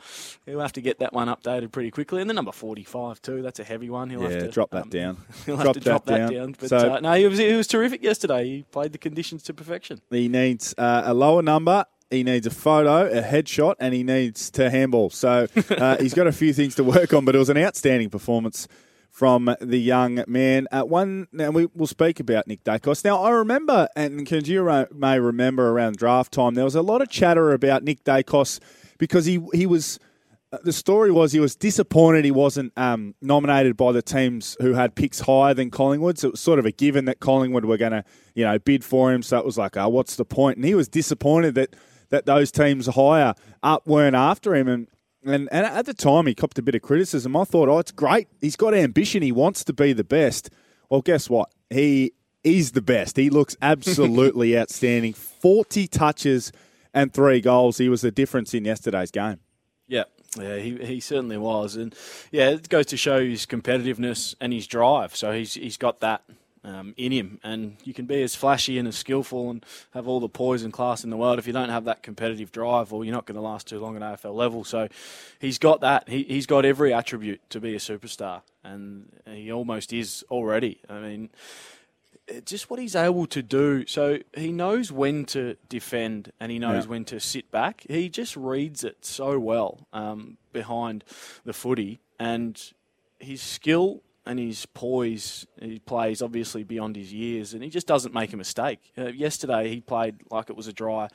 he'll have to get that one updated pretty quickly. And the number 45 too. That's a heavy one. He'll yeah, have to drop that down. He'll drop have to drop that down. down. But So- uh, no, he was he was terrific yesterday. He played the conditions to perfection. He needs uh, a lower number. He needs a photo, a headshot, and he needs to handball. So uh, he's got a few things to work on, but it was an outstanding performance from the young man. Uh, one now we will speak about Nick Daicos. Now I remember, and you may remember around draft time, there was a lot of chatter about Nick Daicos because he he was. uh, The story was he was disappointed he wasn't um, nominated by the teams who had picks higher than Collingwood. So it was sort of a given that Collingwood were going to, you know, bid for him. So it was like, oh, what's the point? And he was disappointed that that those teams higher up weren't after him. And and, and at the time, he copped a bit of criticism. I thought, oh, it's great. He's got ambition. He wants to be the best. Well, guess what? He is the best. He looks absolutely outstanding. 40 touches and three goals. He was the difference in yesterday's game. Yeah, yeah, he, he certainly was, and yeah, it goes to show his competitiveness and his drive. So he's he's got that um, in him, and you can be as flashy and as skillful and have all the poise and class in the world if you don't have that competitive drive, or you're not going to last too long at AFL level. So he's got that. He, he's got every attribute to be a superstar, and he almost is already. I mean just what he's able to do. So he knows when to defend and he knows Yeah. when to sit back. He just reads it so well um, behind the footy, and his skill and his poise, he plays obviously beyond his years, and he just doesn't make a mistake. Uh, yesterday he played like it was a dry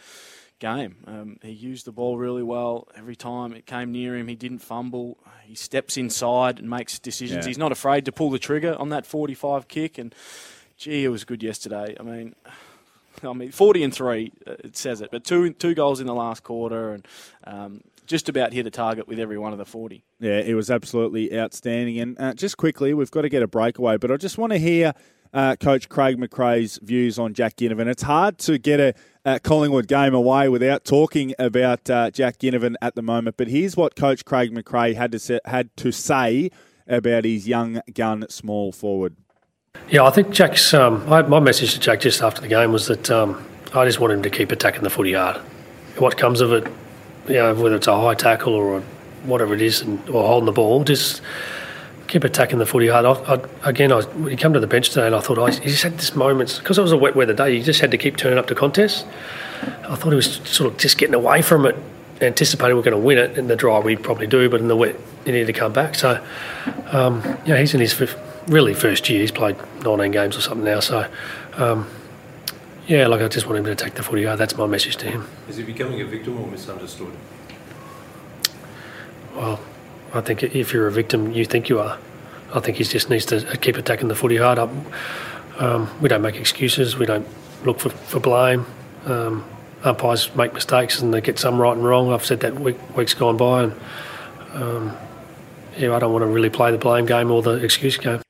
game. Um, he used the ball really well every time it came near him. He didn't fumble. He steps inside and makes decisions. Yeah. He's not afraid to pull the trigger on that 45 kick, and gee, it was good yesterday. I mean. I mean, forty and three, uh, it says it, but two two goals in the last quarter, and um, just about hit a target with every one of the forty. Yeah, it was absolutely outstanding. And uh, just quickly, we've got to get a breakaway, but I just want to hear uh, Coach Craig McRae's views on Jack Ginnivan. It's hard to get a, a Collingwood game away without talking about uh, Jack Ginnivan at the moment. But here's what Coach Craig McRae had to say, had to say about his young gun small forward. Yeah, I think Jack's. Um, I, my message to Jack just after the game was that um, I just want him to keep attacking the footy hard. What comes of it, you know, whether it's a high tackle or whatever it is, and, or holding the ball, just keep attacking the footy hard. I, I, again, I, when he came to the bench today, and I thought, oh, he just had this moments because it was a wet weather day. He just had to keep turning up to contests. I thought he was sort of just getting away from it, anticipating we're going to win it. In the dry, we probably do, but in the wet, he needed to come back. So, um, yeah, he's in his fifth, really first year. He's played 19 games or something now. So, um, yeah, like I just want him to take the footy hard. That's my message to him. Is he becoming a victim or misunderstood? Well, I think if you're a victim, you think you are. I think he just needs to keep attacking the footy hard. Up. Um, we don't make excuses. We don't look for, for blame. Um, umpires make mistakes and they get some right and wrong. I've said that week, weeks gone by, and um, yeah, I don't want to really play the blame game or the excuse game.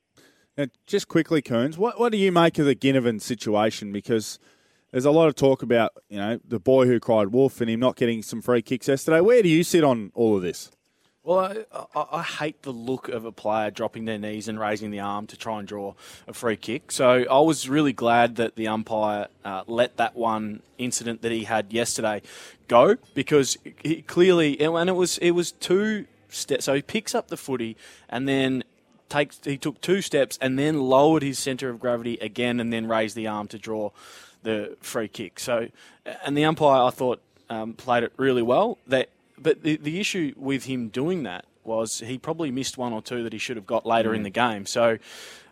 Now, just quickly, Coons, what, what do you make of the Ginnivan situation? Because there's a lot of talk about, you know, the boy who cried wolf and him not getting some free kicks yesterday. Where do you sit on all of this? Well, I, I, I hate the look of a player dropping their knees and raising the arm to try and draw a free kick. So I was really glad that the umpire uh, let that one incident that he had yesterday go because he clearly and it was it was two steps. So he picks up the footy and then takes he took two steps and then lowered his center of gravity again and then raised the arm to draw the free kick. So and the umpire I thought um, played it really well. That but the the issue with him doing that was he probably missed one or two that he should have got later in the game. So.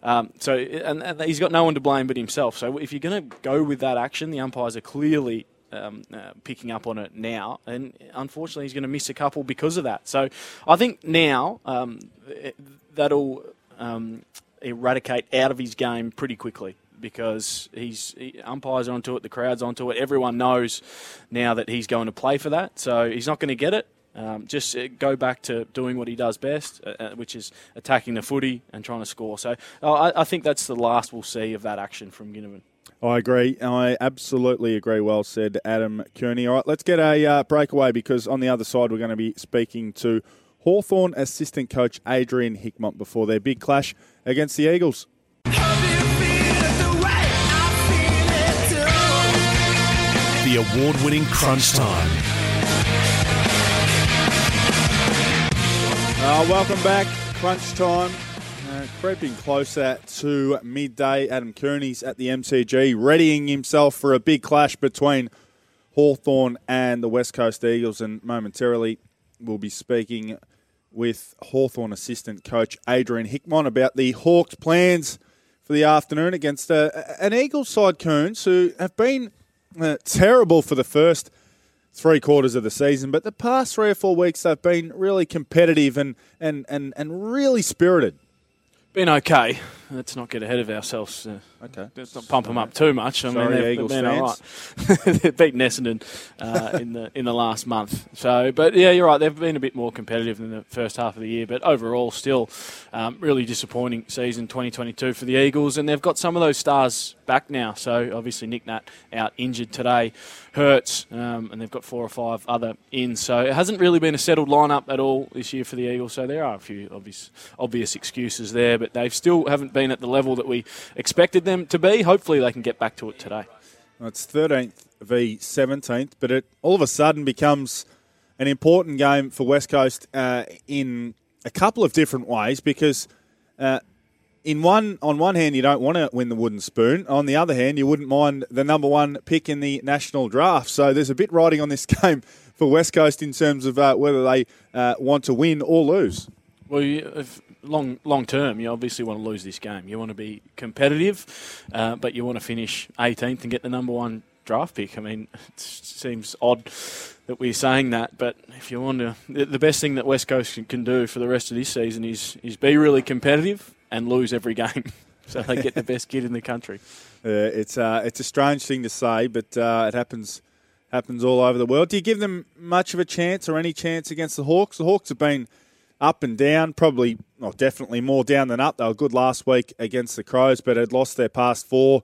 Um, so and, and he's got no one to blame but himself. So if you're going to go with that action, the umpires are clearly um, uh, picking up on it now, and unfortunately, he's going to miss a couple because of that. So I think now um, it- that'll um, eradicate out of his game pretty quickly because he's he, umpires onto it, the crowd's onto it. Everyone knows now that he's going to play for that, so he's not going to get it. Um, just uh, go back to doing what he does best, uh, uh, which is attacking the footy and trying to score. So uh, I, I think that's the last we'll see of that action from Ginnivan. I agree. I absolutely agree. Well said, Adam Cooney. All right, let's get a uh, breakaway because on the other side, we're going to be speaking to Hawthorn assistant coach Adrian Hickmott before their big clash against the Eagles. The award winning Crunch Time. Uh, welcome back. Crunch time. Uh, creeping closer to midday. Adam Cooney's at the MCG, readying himself for a big clash between Hawthorn and the West Coast Eagles. And momentarily, we'll be speaking with Hawthorn assistant coach Adrian Hickmott about the Hawks' plans for the afternoon against uh, an Eagles side, Coons, who have been uh, terrible for the first three quarters of the season, but the past three or four weeks they've been really competitive and, and, and, and really spirited. Been okay. Let's not get ahead of ourselves. Uh, Okay. Let's not pump them up too much. I Sorry, mean, they've, Eagles they've been all fans. right. they've beaten Essendon uh, in the in the last month. So, but yeah, you're right. They've been a bit more competitive than the first half of the year, but overall, still um, really disappointing season 2022 for the Eagles. And they've got some of those stars back now. So obviously Nick Nat out injured today, hurts, um, and they've got four or five other in. So it hasn't really been a settled lineup at all this year for the Eagles. So there are a few obvious obvious excuses there, but they've still haven't been at the level that we expected them to be. Hopefully they can get back to it today. It's 13th v 17th, but it all of a sudden becomes an important game for West Coast uh, in a couple of different ways because. Uh, in one, on one hand, you don't want to win the wooden spoon. On the other hand, you wouldn't mind the number one pick in the national draft. So there's a bit riding on this game for West Coast in terms of uh, whether they uh, want to win or lose. Well, if long long term, you obviously want to lose this game. You want to be competitive, uh, but you want to finish 18th and get the number one draft pick. I mean, it seems odd that we're saying that, but if you want to, the, best thing that West Coast can, can do for the rest of this season is is be really competitive and lose every game, so they get the best kid in the country. Uh, it's uh, it's a strange thing to say, but uh, it happens happens all over the world. Do you give them much of a chance or any chance against the Hawks? The Hawks have been up and down, probably, well, definitely more down than up. They were good last week against the Crows, but had lost their past four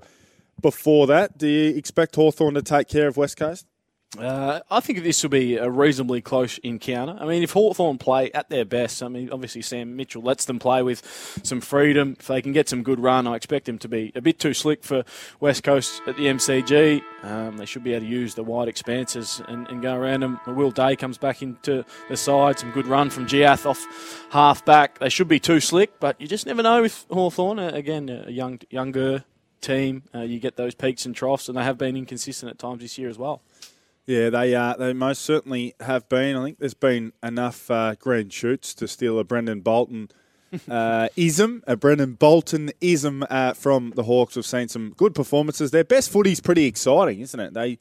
before that. Do you expect Hawthorn to take care of West Coast? Uh, I think this will be a reasonably close encounter. I mean, if Hawthorn play at their best, I mean, obviously Sam Mitchell lets them play with some freedom. If they can get some good run, I expect them to be a bit too slick for West Coast at the MCG. Um, they should be able to use the wide expanses and, and go around them. Will Day comes back into the side. Some good run from Jiath off half back. They should be too slick, but you just never know with Hawthorn. Uh, again, a young, younger team. Uh, you get those peaks and troughs, and they have been inconsistent at times this year as well. Yeah, they uh, they most certainly have been. I think there's been enough uh, green shoots to steal a Brendon Bolton uh, ism, a Brendon Bolton ism uh, from the Hawks. We've seen some good performances. Their best footy's pretty exciting, isn't it? They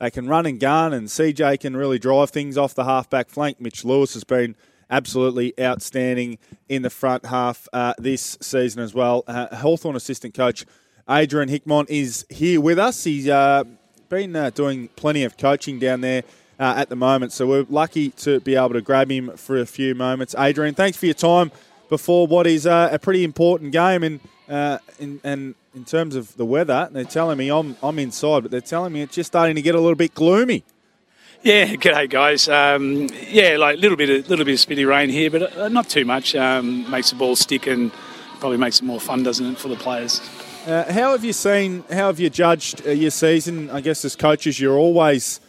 they can run and gun, and CJ can really drive things off the halfback flank. Mitch Lewis has been absolutely outstanding in the front half uh, this season as well. Uh, Hawthorn assistant coach Adrian Hickmott is here with us. He's uh, been uh, doing plenty of coaching down there uh, at the moment, so we're lucky to be able to grab him for a few moments. Adrian, thanks for your time before what is uh, a pretty important game. And uh, in, in terms of the weather, they're telling me I'm I'm inside, but they're telling me it's just starting to get a little bit gloomy. Yeah, g'day guys. Um, yeah, like a little bit, of, little bit of spitty rain here, but uh, not too much. Um, makes the ball stick and probably makes it more fun, doesn't it, for the players? Uh, how have you seen? How have you judged uh, your season? I guess as coaches, you're always,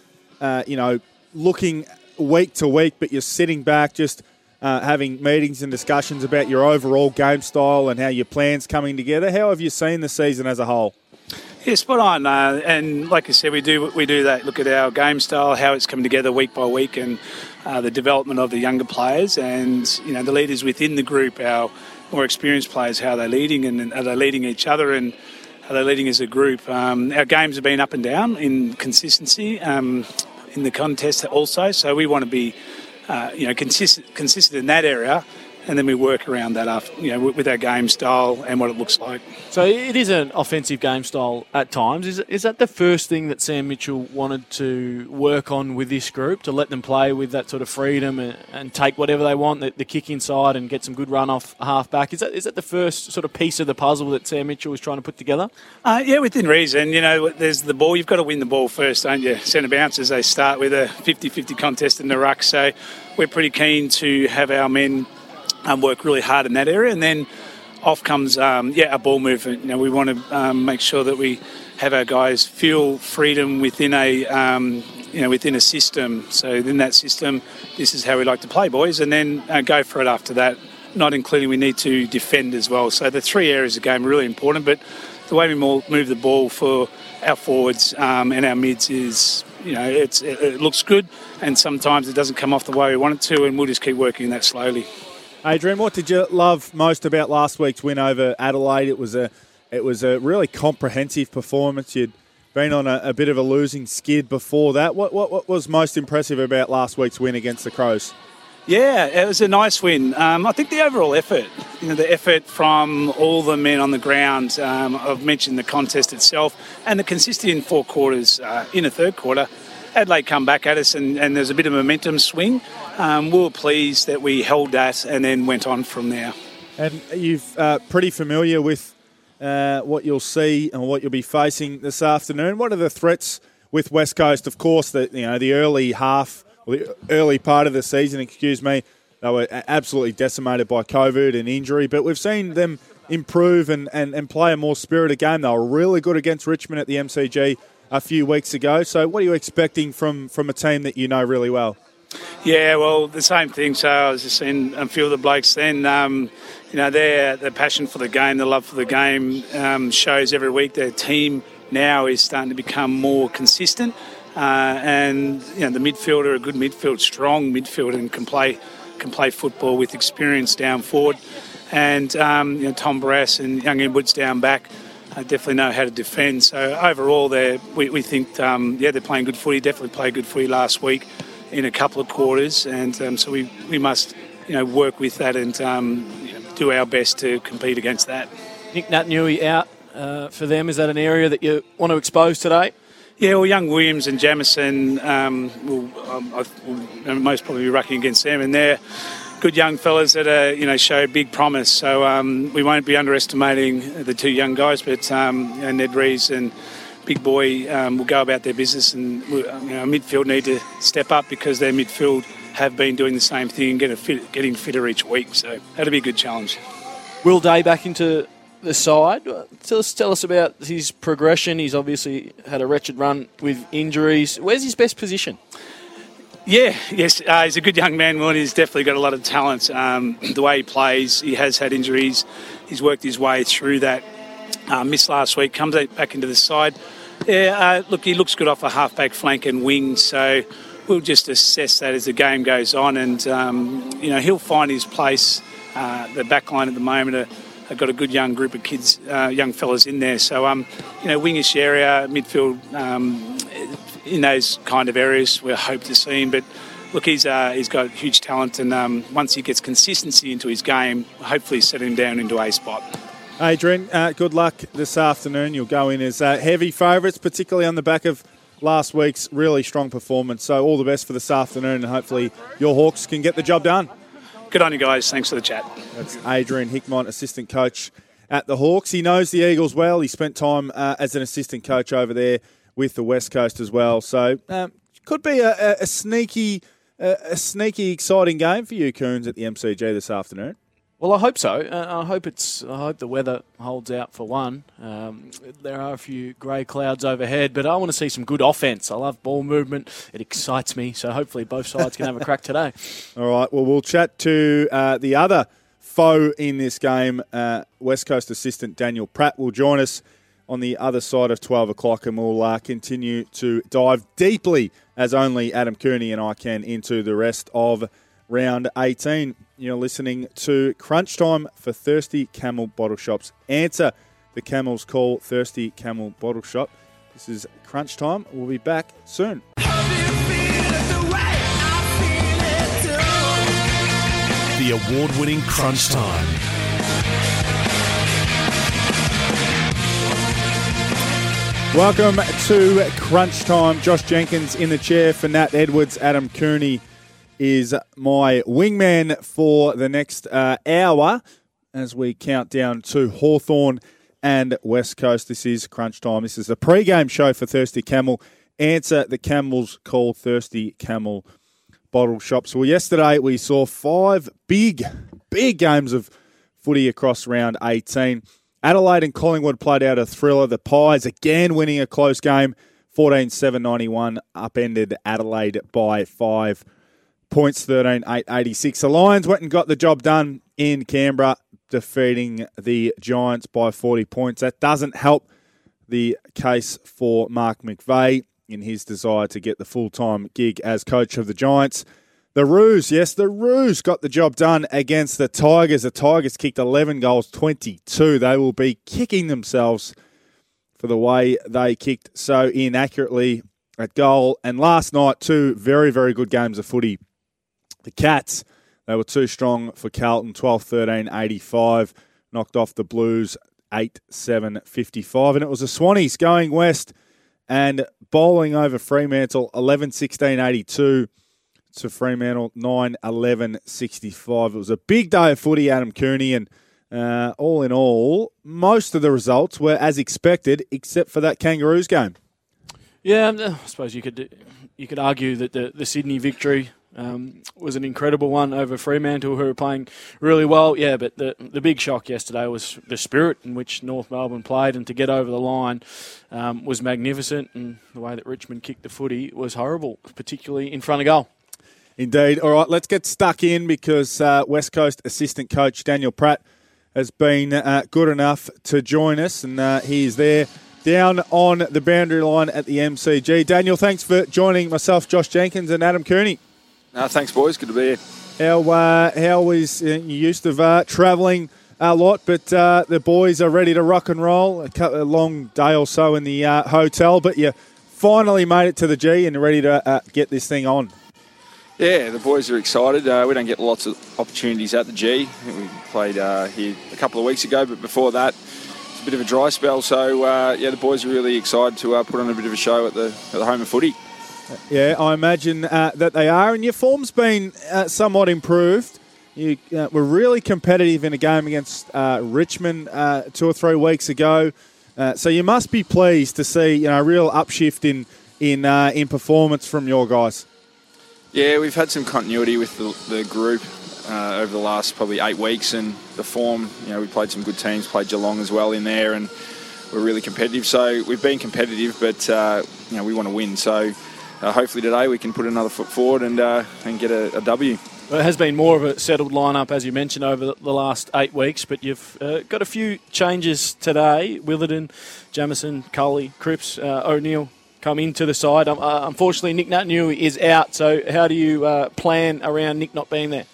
uh, you know, looking week to week, but you're sitting back, just uh, having meetings and discussions about your overall game style and how your plans coming together. How have you seen the season as a whole? Yeah, spot on. Uh, and like I said, we do we do that. Look at our game style, how it's coming together week by week, and uh, the development of the younger players, and you know the leaders within the group, our more experienced players, how they're leading, and are they leading each other, and are they leading as a group. Um, our games have been up and down in consistency um, in the contest also, so we want to be, uh, you know, consistent consistent in that area and then we work around that after, you know, with our game style and what it looks like. So it is an offensive game style at times. Is, is that the first thing that Sam Mitchell wanted to work on with this group, to let them play with that sort of freedom and, and take whatever they want, the, the, kick inside and get some good run off half back? Is that, is that the first sort of piece of the puzzle that Sam Mitchell was trying to put together? Uh, yeah, within reason. You know, there's the ball. You've got to win the ball first, don't you? Centre bouncers, they start with a 50-50 contest in the ruck. So we're pretty keen to have our men um, work really hard in that area. And then off comes, um, yeah, our ball movement. You know, we want to um, make sure that we have our guys feel freedom within a, um, you know, within a system. So in that system, this is how we like to play, boys, and then uh, go for it after that. Not including we need to defend as well. So the three areas of the game are really important. But the way we move the ball for our forwards um, and our mids is, you know, it looks good, and sometimes it doesn't come off the way we want it to, and we'll just keep working that slowly. Adrian, what did you love most about last week's win over Adelaide? It was a it was a really comprehensive performance. You'd been on a, a bit of a losing skid before that. What, what, what was most impressive about last week's win against the Crows? Yeah, it was a nice win. Um, I think the overall effort, you know, the effort from all the men on the ground. Um, I've mentioned the contest itself and the consistency in four quarters. Uh, in the third quarter, Adelaide come back at us, and, and there's a bit of momentum swing. Um, we were pleased that we held that and then went on from there. And you've uh, pretty familiar with uh, what you'll see and what you'll be facing this afternoon. What are the threats with West Coast? Of course, the you know the early half the early part of the season, excuse me, they were absolutely decimated by COVID and injury, but we've seen them improve and, and, and play a more spirited game. They were really good against Richmond at the MCG a few weeks ago. So, what are you expecting from, from a team that you know really well? Yeah, well, the same thing. So I was just seeing a few of the blokes then. Um, you know, their their passion for the game, the love for the game, um, shows every week. Their team now is starting to become more consistent. Uh, and you know the midfielder, a good midfield, strong midfield, and can play can play football with experience down forward. And um, you know Tom Barrass and young Edwards down back uh, definitely know how to defend. So overall, they we, we think um, yeah they're playing good footy. Definitely played good footy last week in a couple of quarters, and um, so we we must you know work with that and um, you know, do our best to compete against that. Nick Naitanui out uh, for them. Is that an area that you want to expose today? Yeah, well, young Williams and Jamieson um, will, um, will most probably be rucking against them, and they're good young fellas that are, you know show big promise. So um, we won't be underestimating the two young guys, but um, you know, Ned Reeves and Big Boy um, will go about their business, and you know, midfield need to step up because their midfield have been doing the same thing and fit, getting fitter each week. So that'll be a good challenge. Will Day back into the side. Tell us, tell us about his progression. He's obviously had a wretched run with injuries. Where's his best position? Yeah, yes, uh, he's a good young man. He's definitely got a lot of talent. Um, the way he plays, he has had injuries. He's worked his way through that. Uh, missed last week, comes back into the side. Yeah, uh, look, he looks good off a halfback flank and wing. So we'll just assess that as the game goes on, and um, you know he'll find his place. Uh, the back line at the moment are They've got a good young group of kids, uh, young fellas in there. So, um, you know, wingish area, midfield, um, in those kind of areas, we hope to see him. But look, he's uh, he's got huge talent, and um, once he gets consistency into his game, hopefully set him down into a spot. Adrian, uh, good luck this afternoon. You'll go in as uh, heavy favourites, particularly on the back of last week's really strong performance. So all the best for this afternoon, and hopefully your Hawks can get the job done good on you guys. Thanks for the chat. That's Adrian Hickmott, assistant coach at the Hawks. He knows the Eagles well. He spent time uh, as an assistant coach over there with the West Coast as well. So um, could be a, a, sneaky, a, a sneaky, exciting game for you, Coons, at the MCG this afternoon. Well, I hope so. Uh, I hope it's. I hope the weather holds out for one. Um, there are a few grey clouds overhead, but I want to see some good offense. I love ball movement; it excites me. So hopefully, both sides can have a crack today. All right. Well, we'll chat to uh, the other foe in this game. Uh, West Coast assistant Daniel Pratt will join us on the other side of 12 o'clock, and we'll uh, continue to dive deeply, as only Adam Cooney and I can, into the rest of round 18. You're listening to Crunch Time for Thirsty Camel Bottle Shop's answer the Camel's Call Thirsty Camel Bottle Shop. This is Crunch Time. We'll be back soon. The award winning Crunch Time. Welcome to Crunch Time. Josh Jenkins in the chair for Nat Edwards, Adam Cooney is my wingman for the next uh, hour as we count down to Hawthorn and West Coast. This is crunch time. This is a pre-game show for Thirsty Camel. Answer the Camels call Thirsty Camel bottle shops. Well, yesterday we saw five big, big games of footy across round 18. Adelaide and Collingwood played out a thriller. The Pies again winning a close game. 14 7 91, upended Adelaide by five points 13 8 86. The Lions went and got the job done in Canberra, defeating the Giants by 40 points. That doesn't help the case for Mark McVeigh in his desire to get the full time gig as coach of the Giants. The Roos, yes, the Roos got the job done against the Tigers. The Tigers kicked 11 goals, 22. They will be kicking themselves for the way they kicked so inaccurately at goal. And last night, two very, very good games of footy The Cats, they were too strong for Carlton, 12 13 85. Knocked off the Blues 8 7 55. And it was the Swannies going west and bowling over Fremantle 11 16 82 to Fremantle 9 11 65. It was a big day of footy, Adam Cooney, and uh, all in all, most of the results were as expected, except for that Kangaroos game. Yeah, um, I suppose you could you could argue that the, the Sydney victory um, was an incredible one over Fremantle, who were playing really well. Yeah, but the the big shock yesterday was the spirit in which North Melbourne played, and to get over the line um, was magnificent. And the way that Richmond kicked the footy was horrible, particularly in front of goal. Indeed. All right, let's get stuck in because uh, West Coast assistant coach Daniel Pratt has been uh, good enough to join us, and uh, he is there down on the boundary line at the MCG. Daniel, thanks for joining myself, Josh Jenkins, and Adam Cooney. No, thanks, boys. Good to be here. How uh, how is uh, you used to uh, travelling a lot, but uh, the boys are ready to rock and roll. A, cut, a long day or so in the uh, hotel, but you finally made it to the G and ready to uh, get this thing on. Yeah, the boys are excited. Uh, we don't get lots of opportunities at the G. We played uh, here a couple of weeks ago, but before that, it's a bit of a dry spell. So uh, yeah, the boys are really excited to uh, put on a bit of a show at the at the home of footy. Yeah, I imagine uh, that they are, and your form's been uh, somewhat improved. You were really competitive in a game against Richmond two or three weeks ago, so you must be pleased to see you know a real upshift in in in performance from your guys. Yeah, we've had some continuity with the, the group uh, over the last probably eight weeks, and the form. You know, we played some good teams, played Geelong as well in there, and we're really competitive. So we've been competitive, but uh, you know we want to win. So uh, hopefully today we can put another foot forward and uh, and get a, a W. Well, it has been more of a settled lineup, as you mentioned, over the last eight weeks, but you've uh, got a few changes today. Witherden, Jamieson, Culley, Cripps, uh, O'Neill, come into the side. Um, uh, unfortunately, Nick Naitanui is out, so how do you uh, plan around Nick not being there?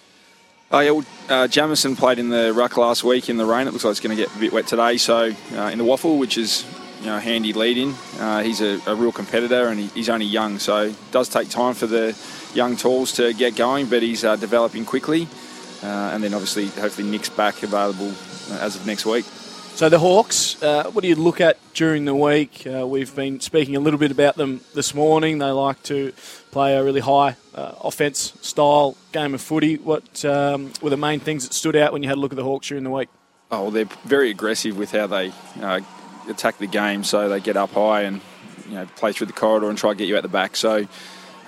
Oh, yeah, well, uh, Jamieson played in the ruck last week in the rain. It looks like it's going to get a bit wet today. So, uh, in the waffle, which is you know, handy lead in, uh, he's a, a, real competitor and he, he's only young. So, it does take time for the young tools to get going, but he's developing quickly. And then, obviously, hopefully, Nick's back available as of next week. So the Hawks, uh, what do you look at during the week? Uh, we've been speaking a little bit about them this morning. They like to play a really high uh, offense style game of footy. What um, were the main things that stood out when you had a look at the Hawks during the week? Oh, well, they're very aggressive with how they uh, attack the game. So they get up high and you know play through the corridor and try to get you at the back. So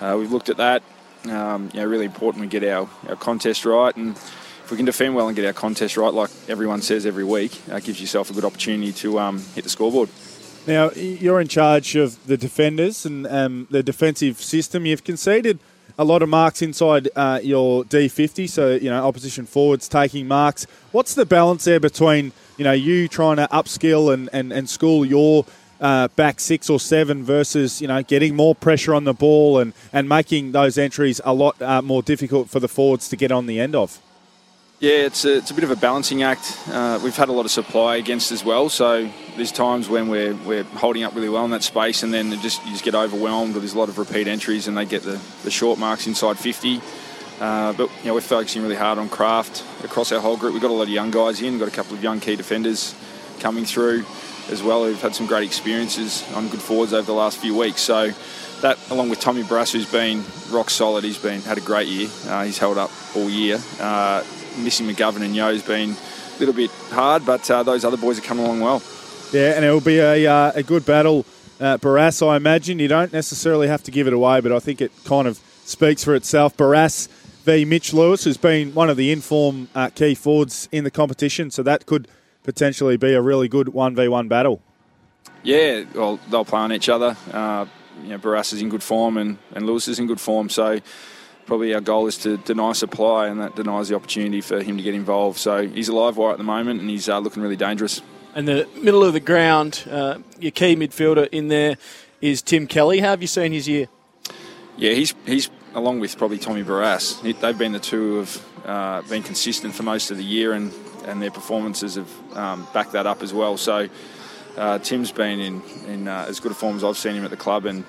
uh, we've looked at that. Um, you know, really important we get our, our contest right and if we can defend well and get our contest right, like everyone says every week, uh, gives yourself a good opportunity to um, hit the scoreboard. Now, you're in charge of the defenders and um, the defensive system. You've conceded a lot of marks inside uh, your D50, so, you know, opposition forwards taking marks. What's the balance there between, you know, you trying to upskill and, and, and school your uh, back six or seven versus you know getting more pressure on the ball and, and making those entries a lot uh, more difficult for the forwards to get on the end of. Yeah, it's a, it's a bit of a balancing act. Uh, we've had a lot of supply against as well, so there's times when we're, we're holding up really well in that space, and then just you just get overwhelmed. Or there's a lot of repeat entries, and they get the, the short marks inside 50. Uh, but you know we're focusing really hard on craft across our whole group. We've got a lot of young guys in, we've got a couple of young key defenders coming through as well. Who've had some great experiences on good forwards over the last few weeks. So that, along with Tommy Barrass, who's been rock solid, he's been had a great year. Uh, he's held up all year. Missing McGovern and Yo's been a little bit hard, but uh, those other boys are coming along well. Yeah, and it will be a, uh, a good battle. Uh, Barrass, I imagine. You don't necessarily have to give it away, but I think it kind of speaks for itself. Barrass v Mitch Lewis, who's been one of the inform uh, key forwards in the competition, so that could potentially be a really good 1v1 battle. Yeah, well, they'll play on each other. Uh, you know, Barrass is in good form and, and Lewis is in good form, so probably our goal is to deny supply, and that denies the opportunity for him to get involved. So he's a live wire at the moment, and he's uh, looking really dangerous. And the middle of the ground, uh, your key midfielder in there is Tim Kelly. How have you seen his year? Yeah, he's he's along with probably Tommy Barrass. They've been the two who have uh, been consistent for most of the year, and, and their performances have um, backed that up as well. So uh, Tim's been in in uh, as good a form as I've seen him at the club, and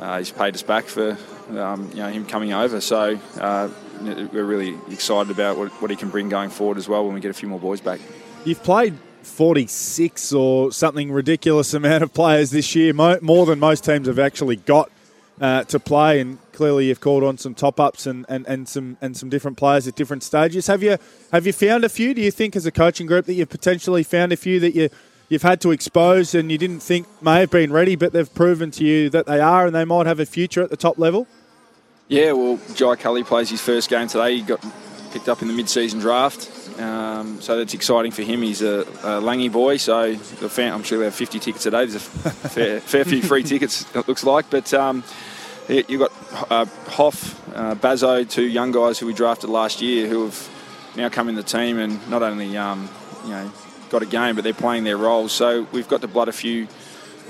uh, he's paid us back for um, you know him coming over. So uh, we're really excited about what, what he can bring going forward as well when we get a few more boys back. You've played 46 or something ridiculous amount of players this year, more than most teams have actually got uh, to play, and clearly you've called on some top ups and, and, and some and some different players at different stages. Have you have you found a few? Do you think as a coaching group that you've potentially found a few that you you've had to expose and you didn't think may have been ready, but they've proven to you that they are and they might have a future at the top level? Yeah, well, Jai Culley plays his first game today. He got picked up in the mid-season draft, um, so that's exciting for him. He's a, a Langy boy, so fan, I'm sure they have 50 tickets today. There's a fair, fair few free tickets, it looks like. But um, you've got uh, Hoff, uh, Bazzo, two young guys who we drafted last year who have now come in the team and not only um, you know got a game, but they're playing their roles. So we've got to blood a few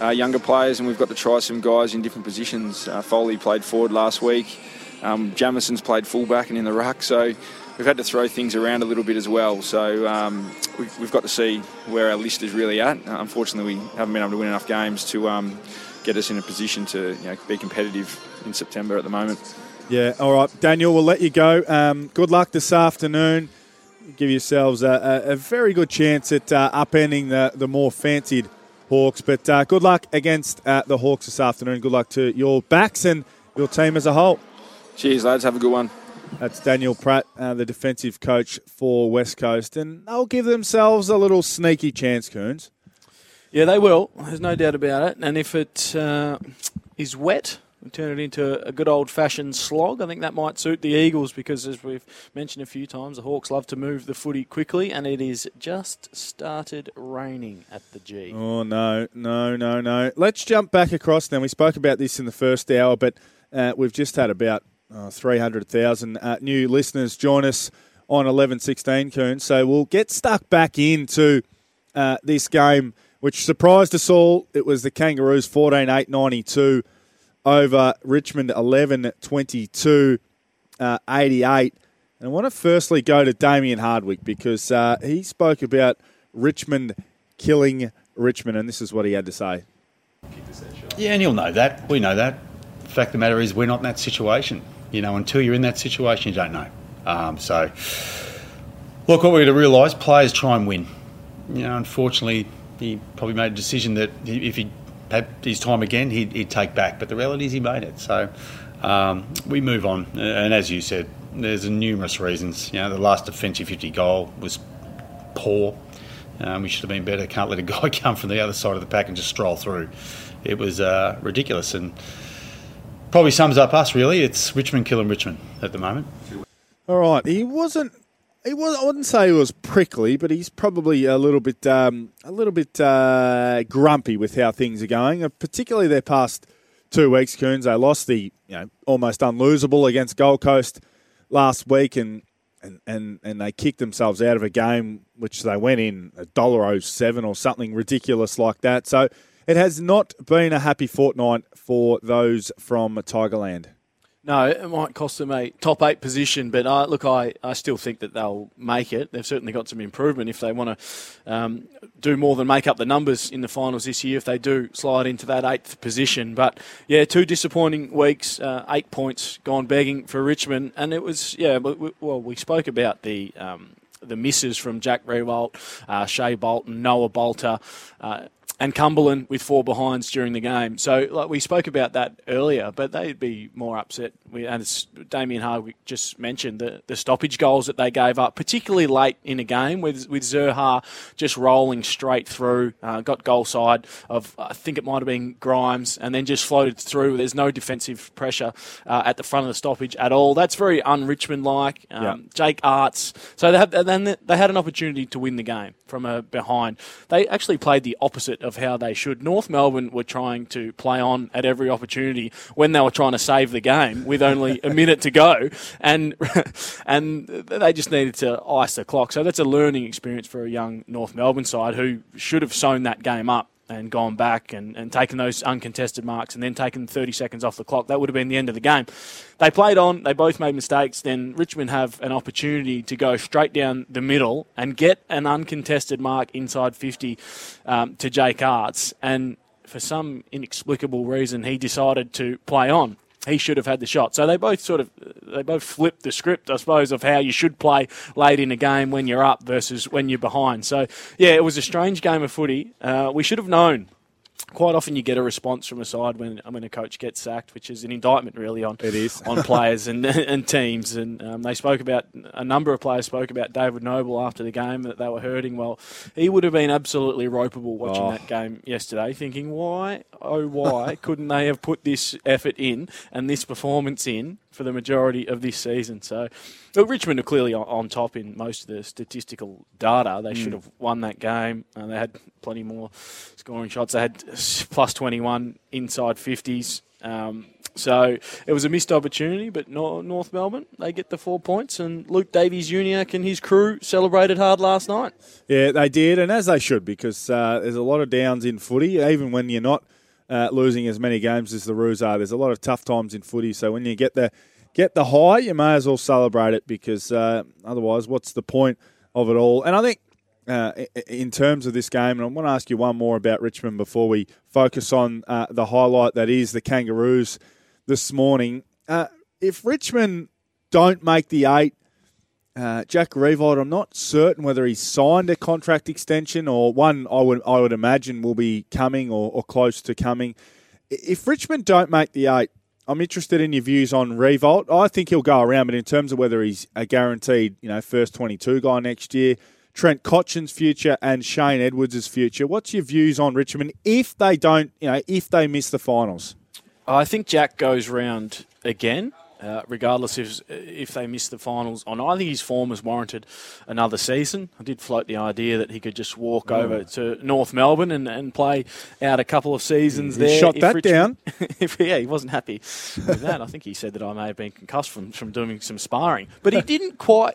uh, younger players, and we've got to try some guys in different positions. Uh, Foley played forward last week. Um, Jamieson's played fullback and in the ruck, so we've had to throw things around a little bit as well. So um, we've, we've, got to see where our list is really at. Uh, unfortunately, we haven't been able to win enough games to um, get us in a position to you know, be competitive in September at the moment. Yeah, all right, Daniel, we'll let you go. Um, good luck this afternoon. Give yourselves a, a, a very good chance at uh, upending the, the more fancied Hawks. But uh, good luck against uh, the Hawks this afternoon. Good luck to your backs and your team as a whole. Cheers, lads. Have a good one. That's Daniel Pratt, uh, the defensive coach for West Coast, and they'll give themselves a little sneaky chance, Coons. Yeah, they will. There's no doubt about it. And if it uh, is wet, and turn it into a good old fashioned slog. I think that might suit the Eagles because, as we've mentioned a few times, the Hawks love to move the footy quickly, and it is just started raining at the G. Oh, no, no, no, no. Let's jump back across now. We spoke about this in the first hour, but uh, we've just had about uh, 300,000 uh, new listeners join us on 11.16, Coon. So we'll get stuck back into uh, this game, which surprised us all. It was the Kangaroos 14 8 92 over Richmond 11 22 uh, 88. And I want to firstly go to Damien Hardwick because uh, he spoke about Richmond killing Richmond, and this is what he had to say. Yeah, and you'll know that. We know that. The fact of the matter is, we're not in that situation. You know, until you're in that situation, you don't know. Um, so, look, what we're going to realise players try and win. You know, unfortunately, he probably made a decision that if he his time again, he'd, he'd, take back. But the reality is, he made it. So um, we move on. And as you said, there's numerous reasons. You know, the last defensive 50 goal was poor. Um, we should have been better. Can't let a guy come from the other side of the pack and just stroll through. It was uh, ridiculous and probably sums up us. Really, it's Richmond killing Richmond at the moment. All right, he wasn't he was. I wouldn't say he was prickly, but he's probably a little bit, um, a little bit uh, grumpy with how things are going. Particularly their past two weeks, Coons. They lost the, you know, almost unlosable against Gold Coast last week, and and, and, and they kicked themselves out of a game which they went in a dollar oh seven or something ridiculous like that. So it has not been a happy fortnight for those from Tigerland. No, it might cost them a top eight position, but uh, look, I, I still think that they'll make it. They've certainly got some improvement if they want to um, do more than make up the numbers in the finals this year. If they do slide into that eighth position, but yeah, two disappointing weeks, uh, eight points gone begging for Richmond, and it was yeah. Well, we spoke about the. Um, the misses from Jack Riewoldt, uh, Shai Bolton, Noah Balta, uh, and Cumberland with four behinds during the game. So, like we spoke about that earlier, but they'd be more upset. We, and as Damien Hardwick just mentioned, the, the stoppage goals that they gave up, particularly late in a game with with Zurhaar just rolling straight through, uh, got goal side of I think it might have been Grimes, and then just floated through. There's no defensive pressure uh, at the front of the stoppage at all. That's very un-Richmond like. Um, yeah. Jake Aarts. So they had, then they had an opportunity to win the game from a behind. They actually played the opposite of how they should. North Melbourne were trying to play on at every opportunity when they were trying to save the game with only a minute to go, and and they just needed to ice the clock. So that's a learning experience for a young North Melbourne side who should have sewn that game up and gone back and, and taken those uncontested marks and then taken 30 seconds off the clock. That would have been the end of the game. They played on, they both made mistakes. Then Richmond have an opportunity to go straight down the middle and get an uncontested mark inside 50 um, to Jake Aarts. And for some inexplicable reason, he decided to play on. He should have had the shot. So they both sort of they both flipped the script, I suppose, of how you should play late in a game when you're up versus when you're behind. So yeah, it was a strange game of footy. Uh, we should have known quite often you get a response from a side when when a coach gets sacked, which is an indictment really on it is on players and and teams. And um, they spoke about a number of players spoke about David Noble after the game that they were hurting. Well, he would have been absolutely ropeable watching Oh. that game yesterday, thinking why oh why couldn't they have put this effort in and this performance in for the majority of this season? So. Look, Richmond are clearly on, on top in most of the statistical data. They should Mm. have won that game. Uh, they had plenty more scoring shots. They had plus 21 inside 50s. Um, so it was a missed opportunity, but North Melbourne, they get the four points. And Luke Davies Jr. and his crew celebrated hard last night. Yeah, they did, and as they should, because uh, there's a lot of downs in footy, even when you're not uh, losing as many games as the Roos are. There's a lot of tough times in footy, so when you get the get the high, you may as well celebrate it because uh, otherwise, what's the point of it all? And I think. Uh, in terms of this game, and I want to ask you one more about Richmond before we focus on uh, the highlight that is the Kangaroos this morning. Uh, if Richmond don't make the eight, uh, Jack Riewoldt, I'm not certain whether he's signed a contract extension or one I would I would imagine will be coming or, or close to coming. If Richmond don't make the eight, I'm interested in your views on Riewoldt. I think he'll go around, but in terms of whether he's a guaranteed, you know, first 22 guy next year, Trent Cotchin's future and Shane Edwards' future. What's your views on Richmond if they don't, you know, if they miss the finals? I think Jack goes round again, uh, regardless if if they miss the finals. On I think his form has warranted another season. I did float the idea that he could just walk Mm. over to North Melbourne and, and play out a couple of seasons He there. shot that down. if, yeah, he wasn't happy with that. I think he said that I may have been concussed from, from doing some sparring, but he didn't quite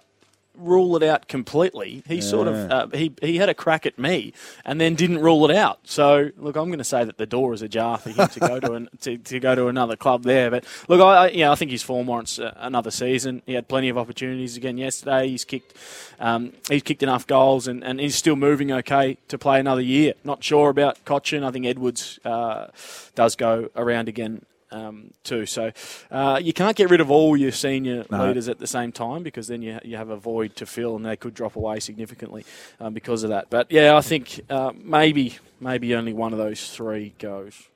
rule it out completely. He sort of uh, he he had a crack at me and then didn't rule it out. So look, I'm going to say that the door is ajar for him to go to an, to, to go to another club there. But look, I, I yeah, I think his form warrants uh, another season. He had plenty of opportunities again yesterday. He's kicked um, he's kicked enough goals and, and he's still moving okay to play another year. Not sure about Cotchin. I think Edwards uh, does go around again um, too. So uh, you can't get rid of all your senior No. leaders at the same time because then you you have a void to fill, and they could drop away significantly um, because of that. But yeah, I think uh, maybe maybe only one of those three goes.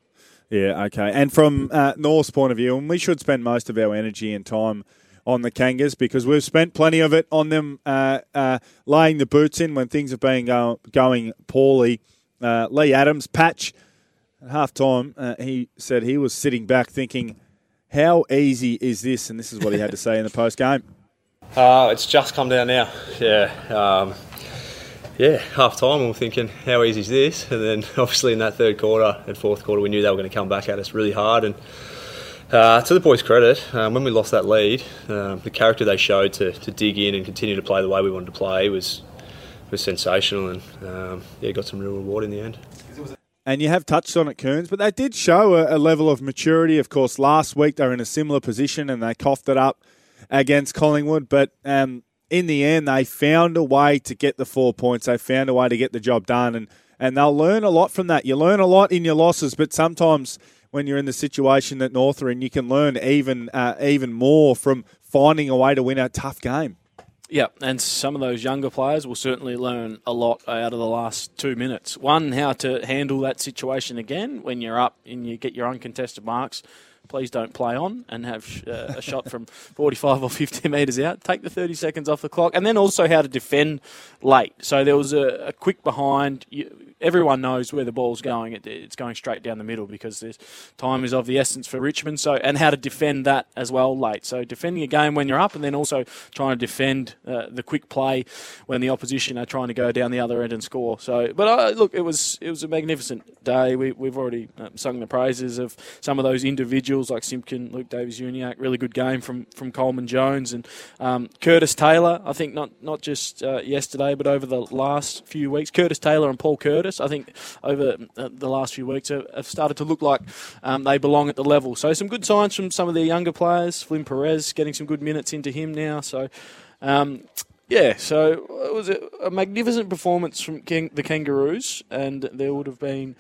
Yeah, okay. And from uh, North's point of view, and we should spend most of our energy and time on the Kangas because we've spent plenty of it on them uh, uh, laying the boots in when things have been go- going poorly. Uh, Lee Adams, Patch, at half time, uh, he said he was sitting back thinking, how easy is this? And this is what he had to say in the post game. Uh, it's just come down now. Yeah. Um, yeah, half time, we were thinking, how easy is this? And then obviously in that third quarter and fourth quarter, we knew they were going to come back at us really hard. And uh, to the boys' credit, um, when we lost that lead, um, the character they showed to, to dig in and continue to play the way we wanted to play was was sensational, and um, yeah, got some real reward in the end. And you have touched on it, Kearns, but they did show a, a level of maturity. Of course, last week they were in a similar position and they coughed it up against Collingwood. But um, in the end, they found a way to get the four points. They found a way to get the job done. And, and they'll learn a lot from that. You learn a lot in your losses, but sometimes when you're in the situation that North are in, you can learn even, uh, even more from finding a way to win a tough game. Yeah, and some of those younger players will certainly learn a lot out of the last two minutes. One, how to handle that situation again when you're up and you get your uncontested marks. Please don't play on and have uh, a shot from 45 or 50 metres out. Take the 30 seconds off the clock. And then also how to defend late. So there was a, a quick behind. You, everyone knows where the ball's going. It, it's going straight down the middle because time is of the essence for Richmond. So and how to defend that as well late. So defending a game when you're up, and then also trying to defend uh, the quick play when the opposition are trying to go down the other end and score. So, but uh, look, it was it was a magnificent day. We, we've already um, sung the praises of some of those individuals like Simpkin, Luke Davies Uniacke. Really good game from from Coleman Jones and um, Curtis Taylor. I think not not just uh, yesterday, but over the last few weeks, Curtis Taylor and Paul Curtis. I think over uh, the last few weeks have, have started to look like um, they belong at the level. So some good signs from some of the younger players. Flynn Perez getting some good minutes into him now. So. Um, Yeah, so it was a, a magnificent performance from King, the Kangaroos, and there would have been,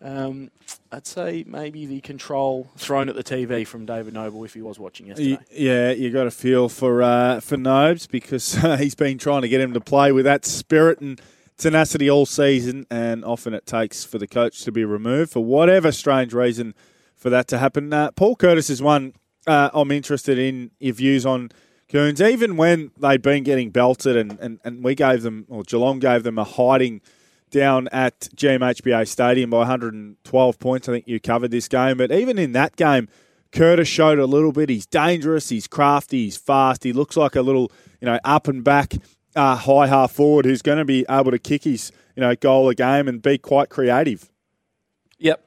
um, I'd say, maybe the control thrown at the TV from David Noble if he was watching yesterday. Yeah, you got a feel for uh, for Nobes because uh, he's been trying to get him to play with that spirit and tenacity all season, and often it takes for the coach to be removed for whatever strange reason for that to happen. Uh, Paul Curtis is one uh, I'm interested in your views on Coons, even when they'd been getting belted, and, and, and we gave them, or Geelong gave them a hiding down at GMHBA Stadium by 112 points. I think you covered this game, but even in that game, Curtis showed a little bit. He's dangerous, he's crafty, he's fast. He looks like a little, you know, up and back uh, high half forward who's going to be able to kick his, you know, goal a game and be quite creative. Yep,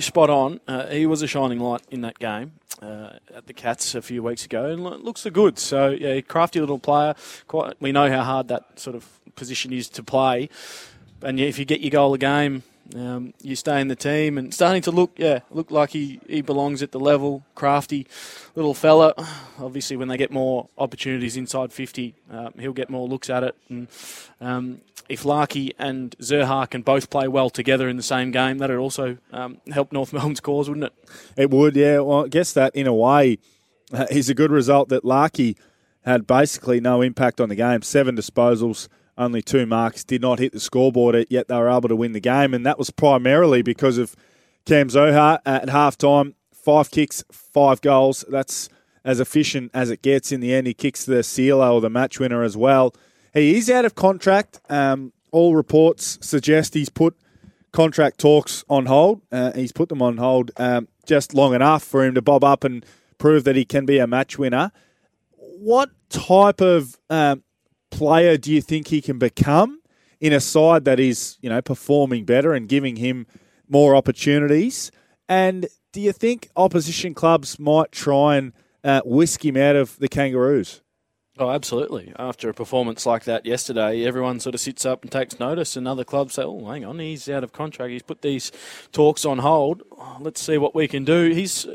spot on. Uh, he was a shining light in that game uh, at the Cats a few weeks ago, and looks good. So yeah, crafty little player. Quite, we know how hard that sort of position is to play, and yeah, if you get your goal a game, um, you stay in the team, and starting to look yeah look like he, he belongs at the level. Crafty little fella. Obviously, when they get more opportunities inside fifty, uh, he'll get more looks at it, and um, if Larkey and Zurhaar can both play well together in the same game, that'd also um, help North Melbourne's cause, wouldn't it? It would, yeah. Well, I guess that in a way uh, is a good result that Larkey had basically no impact on the game. Seven disposals, only two marks, did not hit the scoreboard, yet they were able to win the game. And that was primarily because of Cam Zurhaar at halftime. Five kicks, five goals. That's as efficient as it gets in the end. He kicks the sealer or the match winner as well. He is out of contract. Um, all reports suggest he's put contract talks on hold. Uh, he's put them on hold um, just long enough for him to bob up and prove that he can be a match winner. What type of um, player do you think he can become in a side that is, you know, performing better and giving him more opportunities? And do you think opposition clubs might try and uh, whisk him out of the Kangaroos? Oh, absolutely. After a performance like that yesterday, everyone sort of sits up and takes notice, and other clubs say, oh, hang on, he's out of contract. He's put these talks on hold. Let's see what we can do. He's,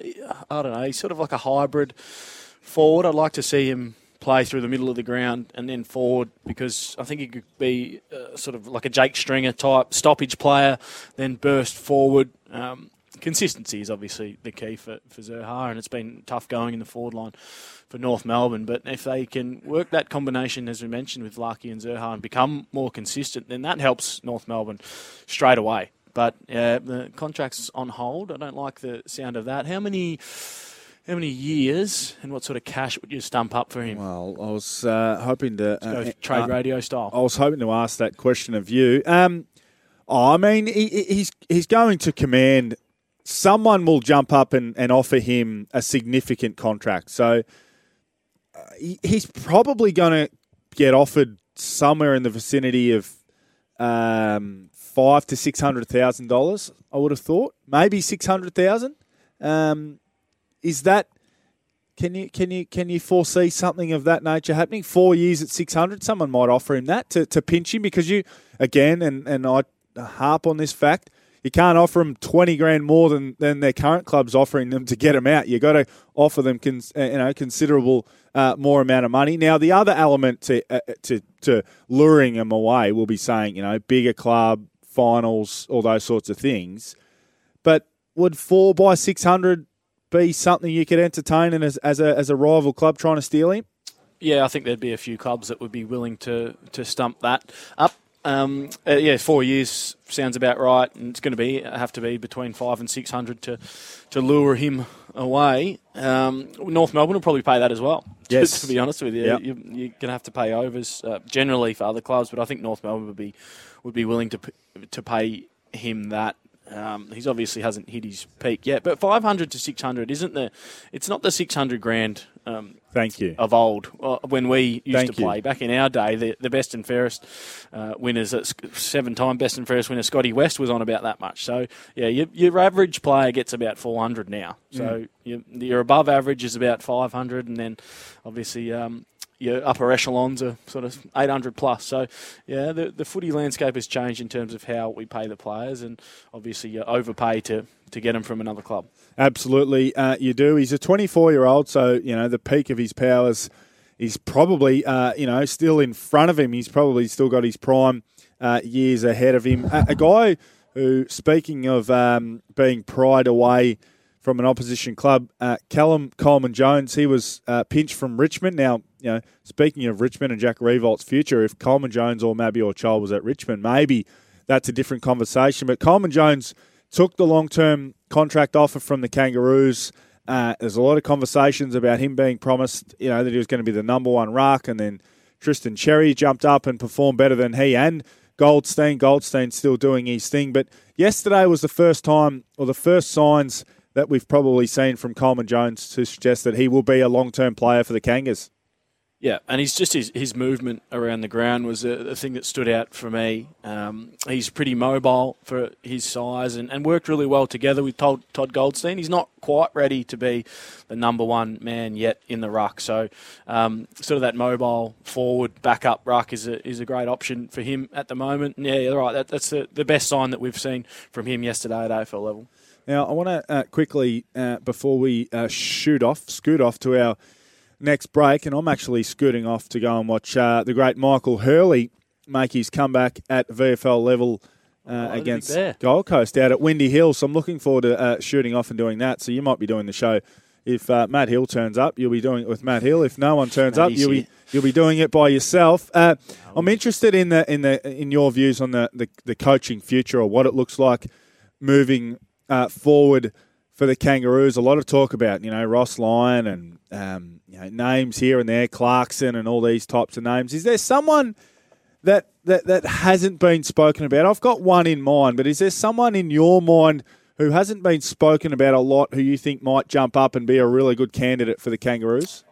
I don't know, he's sort of like a hybrid forward. I'd like to see him play through the middle of the ground and then forward because I think he could be uh, sort of like a Jake Stringer type stoppage player, then burst forward. Um, consistency is obviously the key for, for Zurhaar, and it's been tough going in the forward line for North Melbourne. But if they can work that combination, as we mentioned, with Larkey and Zurhaar and become more consistent, then that helps North Melbourne straight away. But uh, the contract's on hold. I don't like the sound of that. How many? How many years and what sort of cash would you stump up for him? Well, I was uh, hoping to go trade radio style. I was hoping to ask that question of you. Um, oh, I mean, he, he's he's going to command. Someone will jump up and, and offer him a significant contract. So uh, he, he's probably going to get offered somewhere in the vicinity of um, five to six hundred thousand dollars. I would have thought maybe six hundred thousand. Um, is that can you can you can you foresee something of that nature happening? Four years at six hundred, someone might offer him that to, to pinch him because you again and, and I harp on this fact. You can't offer them twenty grand more than, than their current club's offering them to get them out. You got to offer them cons, you know considerable uh, more amount of money. Now the other element to uh, to to luring them away will be saying you know bigger club finals, all those sorts of things. But would four by six hundred be something you could entertain and as, as a as a rival club trying to steal him? Yeah, I think there'd be a few clubs that would be willing to to stump that up. Um, uh, yeah, four years sounds about right, and it's going to be have to be between five and six hundred to to lure him away. Um, North Melbourne will probably pay that as well. Yes. to, be honest with you, Yep. you you're going to have to pay overs uh, generally for other clubs, but I think North Melbourne would be would be willing to to pay him that. Um, he's obviously hasn't hit his peak yet, but 500 to 600 isn't the. It's not the 600 grand. Um, Thank you. Of old, uh, when we used Thank to play you. back in our day, the, the best and fairest uh, winners, seven-time best and fairest winner Scotty West was on about that much. So yeah, your, your average player gets about 400 now. So Mm. your, your above average is about 500, and then obviously. Um, your upper echelons are sort of 800 plus. So, yeah, the, the footy landscape has changed in terms of how we pay the players, and obviously you overpay to, to get them from another club. Absolutely, uh, you do. He's a 24 year old, so you know the peak of his powers is probably, uh, you know, still in front of him. He's probably still got his prime uh, years ahead of him. A, guy who, speaking of um, being pried away from an opposition club, uh, Callum Coleman Jones, he was uh, pinched from Richmond. Now, you know, speaking of Richmond and Jack Riewoldt's future, if Coleman Jones or Mabior Chol was at Richmond, maybe that's a different conversation. But Coleman Jones took the long term contract offer from the Kangaroos. Uh, there's a lot of conversations about him being promised, you know, that he was going to be the number one ruck, and then Tristan Xerri jumped up and performed better than he and Goldstein. Goldstein's still doing his thing, but yesterday was the first time, or the first signs that we've probably seen from Coleman Jones to suggest that he will be a long term player for the Kangas. Yeah, and he's just his, his movement around the ground was a thing that stood out for me. Um, he's pretty mobile for his size and, and worked really well together with Todd, Todd Goldstein. He's not quite ready to be the number one man yet in the ruck, so um, sort of that mobile forward backup ruck is a is a great option for him at the moment. Yeah, you're right. That, that's the, the best sign that we've seen from him yesterday at AFL level. Now, I want to uh, quickly, uh, before we uh, shoot off, scoot off to our next break, and I'm actually scooting off to go and watch uh, the great Michael Hurley make his comeback at VFL level uh, Oh, against. Gold Coast out at Windy Hill. So I'm looking forward to uh, shooting off and doing that. So you might be doing the show. If uh, Matt Hill turns up, you'll be doing it with Matt Hill. If no one turns up, you'll be you'll be doing it by yourself. Uh, I'm interested in the in the in your views on the, the, the coaching future or what it looks like moving uh, forward for the Kangaroos. A lot of talk about you know Ross Lyon and um, you know names here and there, Clarkson and all these types of names. Is there someone that that that hasn't been spoken about? I've got one in mind, but is there someone in your mind? Who hasn't been spoken about a lot? Who you think might jump up and be a really good candidate for the Kangaroos?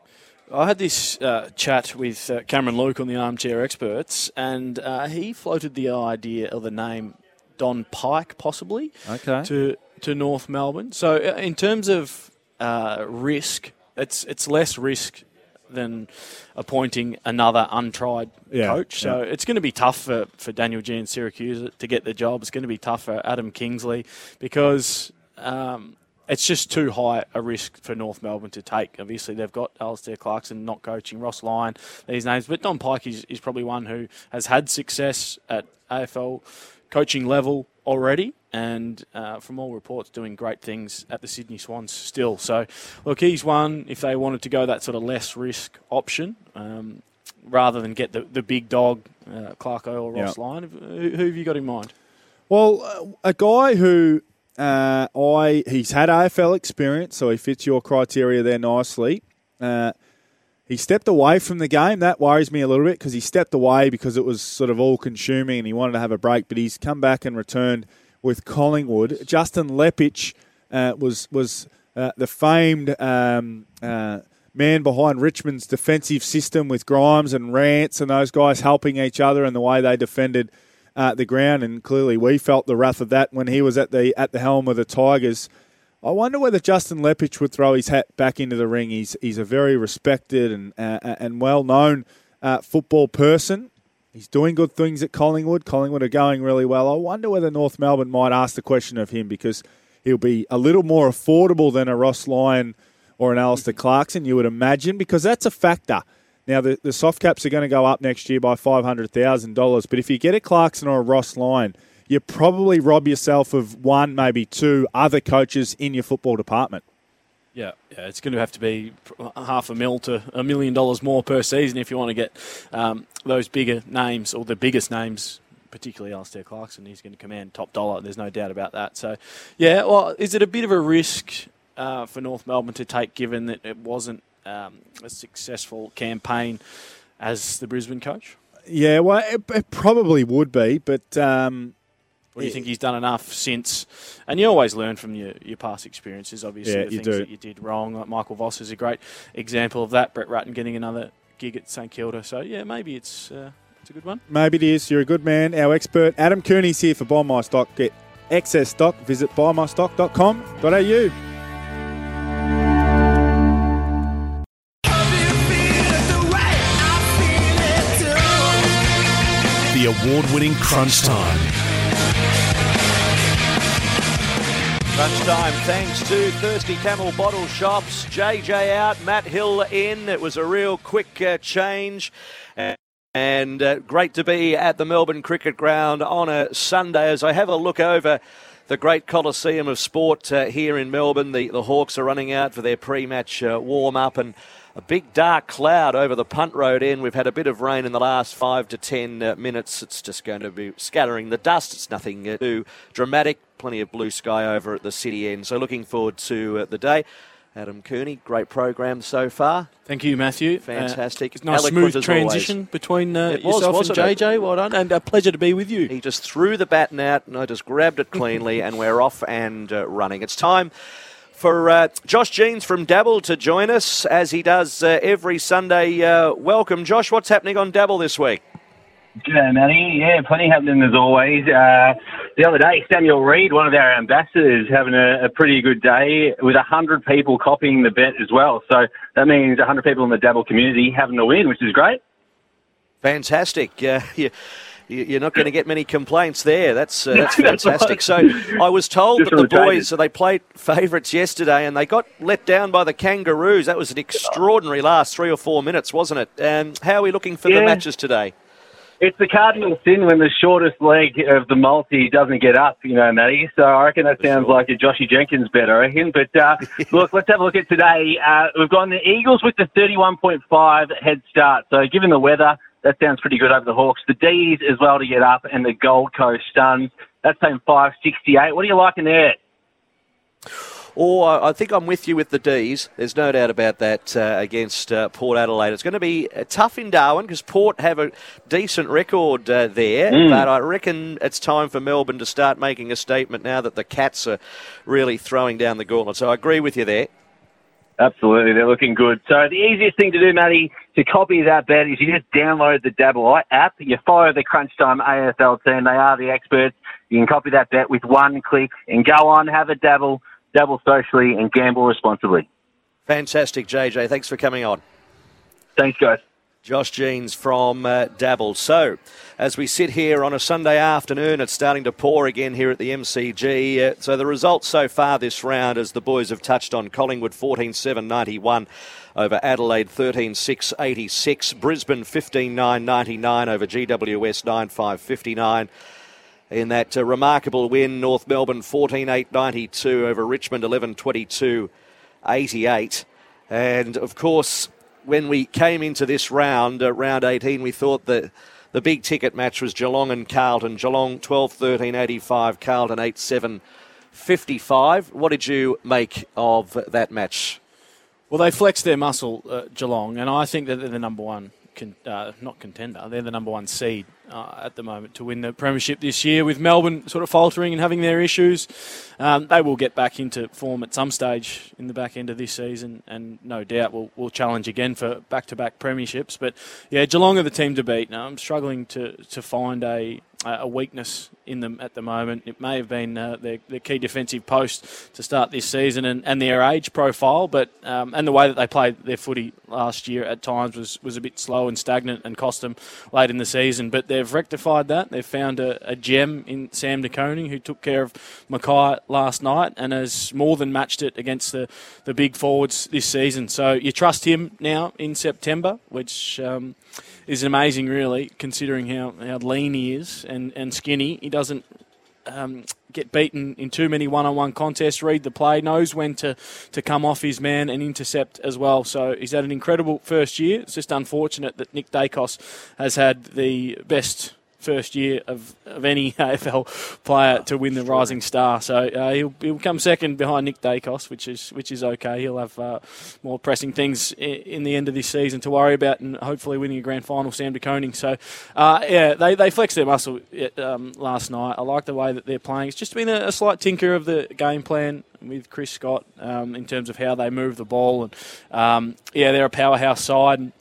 I had this uh, chat with uh, Cameron Luke on the Armchair Experts, and uh, he floated the idea of the name Don Pyke, possibly, Okay. to to North Melbourne. So, uh, in terms of uh, risk, it's it's less risk than appointing another untried Yeah, coach. So yeah. it's going to be tough for, for Daniel Giansiracusa to get the job. It's going to be tough for Adam Kingsley because um, it's just too high a risk for North Melbourne to take. Obviously, they've got Alastair Clarkson not coaching, Ross Lyon, these names. But Don Pyke is, is probably one who has had success at AFL coaching level already, and uh, from all reports, doing great things at the Sydney Swans still. So, look, he's one if they wanted to go that sort of less risk option. Um, Rather than get the, the big dog, uh, Clarko or Ross Yeah. Lyon, who, who have you got in mind? Well, uh, a guy who uh, I he's had AFL experience, so he fits your criteria there nicely. Uh, he stepped away from the game. That worries me a little bit because he stepped away because it was sort of all consuming and he wanted to have a break. But he's come back and returned with Collingwood. Justin Leppitsch uh, was was uh, the famed um, uh, man behind Richmond's defensive system with Grimes and Rance and those guys helping each other and the way they defended uh, the ground. And clearly, we felt the wrath of that when he was at the at the helm of the Tigers. I wonder whether Justin Leppitsch would throw his hat back into the ring. He's he's a very respected and uh, and well known uh, football person. He's doing good things at Collingwood. Collingwood are going really well. I wonder whether North Melbourne might ask the question of him because he'll be a little more affordable than a Ross Lyon or an Alastair mm. Clarkson, you would imagine, because that's a factor. Now, the, the soft caps are going to go up next year by $500,000, but if you get a Clarkson or a Ross Lyon, you probably rob yourself of one, maybe two other coaches in your football department. Yeah, yeah, it's going to have to be half a mil to a million dollars more per season if you want to get um, those bigger names or the biggest names, particularly Alastair Clarkson. He's going to command top dollar. There's no doubt about that. So, yeah, well, is it a bit of a risk uh, for North Melbourne to take, given that it wasn't um, a successful campaign as the Brisbane coach? Yeah, well, it, it probably would be, but um, Or do you think he's done enough since? And you always learn from your, your past experiences, obviously, Yeah, the you things do. that you did wrong. Like Michael Voss is a great example of that. Brett Ratten getting another gig at St Kilda. So, yeah, maybe it's, uh, it's a good one. maybe it is. You're a good man. Our expert, Adam Cooney's here for Buy My Stock. Get excess stock. Visit buymystock.com.au. The award winning Crunch Time. Crunch time thanks to Thirsty Camel Bottle Shops. JJ out, Matt Hill in. It was a real quick uh, change. And uh, great to be at the Melbourne Cricket Ground on a Sunday as I have a look over the great Coliseum of Sport uh, here in Melbourne. The, the Hawks are running out for their pre match uh, warm up and a big dark cloud over the punt road end. We've had a bit of rain in the last five to ten uh, minutes. It's just going to be scattering the dust. It's nothing uh, too dramatic. Plenty of blue sky over at the city end. So looking forward to uh, the day. Adam Cooney, great program so far. Thank you, Matthew. Fantastic. Uh, nice Eloquent smooth transition always. between uh, was, yourself and wasn't it? JJ. Well done, and a pleasure to be with you. He just threw the baton out, and I just grabbed it cleanly, and we're off and uh, running. It's time for uh, Josh Jeans from Dabble to join us as he does uh, every Sunday. Uh, welcome, Josh. What's happening on Dabble this week? G'day, Matty. Yeah, plenty happening as always. Uh, the other day, Samuel Reed, one of our ambassadors, having a, a pretty good day with 100 people copying the bet as well. So that means 100 people in the Dabble community having a win, which is great. Fantastic. You, you're not going to get many complaints there. That's uh, that's fantastic. So I was told that the from the traders. boys, so they played favourites yesterday, and they got let down by the Kangaroos. That was an extraordinary last three or four minutes, wasn't it? Um, how are we looking for the matches today? It's the cardinal sin when the shortest leg of the multi doesn't get up, you know, Matty. So I reckon that sounds like a Joshy Jenkins bet, I reckon. But uh, look, let's have a look at today. Uh, we've gone the Eagles with the 31.5 head start. So given the weather, that sounds pretty good over the Hawks. The D's as well to get up, and the Gold Coast Suns. That's saying 568. What are you liking there? Or I think I'm with you with the D's. There's no doubt about that uh, against uh, Port Adelaide. It's going to be uh, tough in Darwin because Port have a decent record uh, there. Mm. But I reckon it's time for Melbourne to start making a statement now that the Cats are really throwing down the gauntlet. So I agree with you there. Absolutely, they're looking good. So the easiest thing to do, Matty, to copy that bet is you just download the Dabble app. You follow the Crunch Time AFL team. They are the experts. You can copy that bet with one click and go on, have a dabble, dabble socially, and gamble responsibly. Fantastic, JJ. Thanks for coming on. Thanks, guys. Josh Jeans from uh, Dabble. So, as we sit here on a Sunday afternoon, it's starting to pour again here at the MCG. Uh, so, the results so far this round, as the boys have touched on, Collingwood 14 7 91 over Adelaide 13 6 86, Brisbane 15 9 99 over GWS 9 5 59. In that uh, remarkable win, North Melbourne 14 8 92 over Richmond 11 22 88. And of course, when we came into this round, uh, round 18, we thought that the big ticket match was Geelong and Carlton. Geelong 12 13 85, Carlton 8 7 55. What did you make of that match? Well, they flexed their muscle, uh, Geelong, and I think that they're the number one, con- uh, not contender, they're the number one seed uh, at the moment to win the Premiership this year. With Melbourne sort of faltering and having their issues, um, they will get back into form at some stage in the back end of this season, and no doubt will will challenge again for back to back Premierships. But yeah, Geelong are the team to beat. Now, I'm struggling to, to find a a weakness in them at the moment. It may have been uh, their, their key defensive post to start this season and, and their age profile, but um, and the way that they played their footy last year at times was, was a bit slow and stagnant and cost them late in the season. But they've rectified that. They've found a, a gem in Sam De Koning who took care of McKay last night and has more than matched it against the, the big forwards this season. So you trust him now in September, which. Um, is amazing, really, considering how, how lean he is and, and skinny. He doesn't um, get beaten in too many one-on-one contests. Read the play, knows when to, to come off his man and intercept as well. So he's had an incredible first year. It's just unfortunate that Nick Daicos has had the best first year of, of any AFL player to win the Rising Star. So uh, he'll, he'll come second behind Nick Daicos, which is which is okay. He'll have uh, more pressing things in the end of this season to worry about, and hopefully winning a grand final. Sam De Koning. So uh, yeah, they they flexed their muscle um, last night. I like the way that they're playing. It's just been a, a slight tinker of the game plan with Chris Scott um, in terms of how they move the ball, and um, yeah, they're a powerhouse side. And,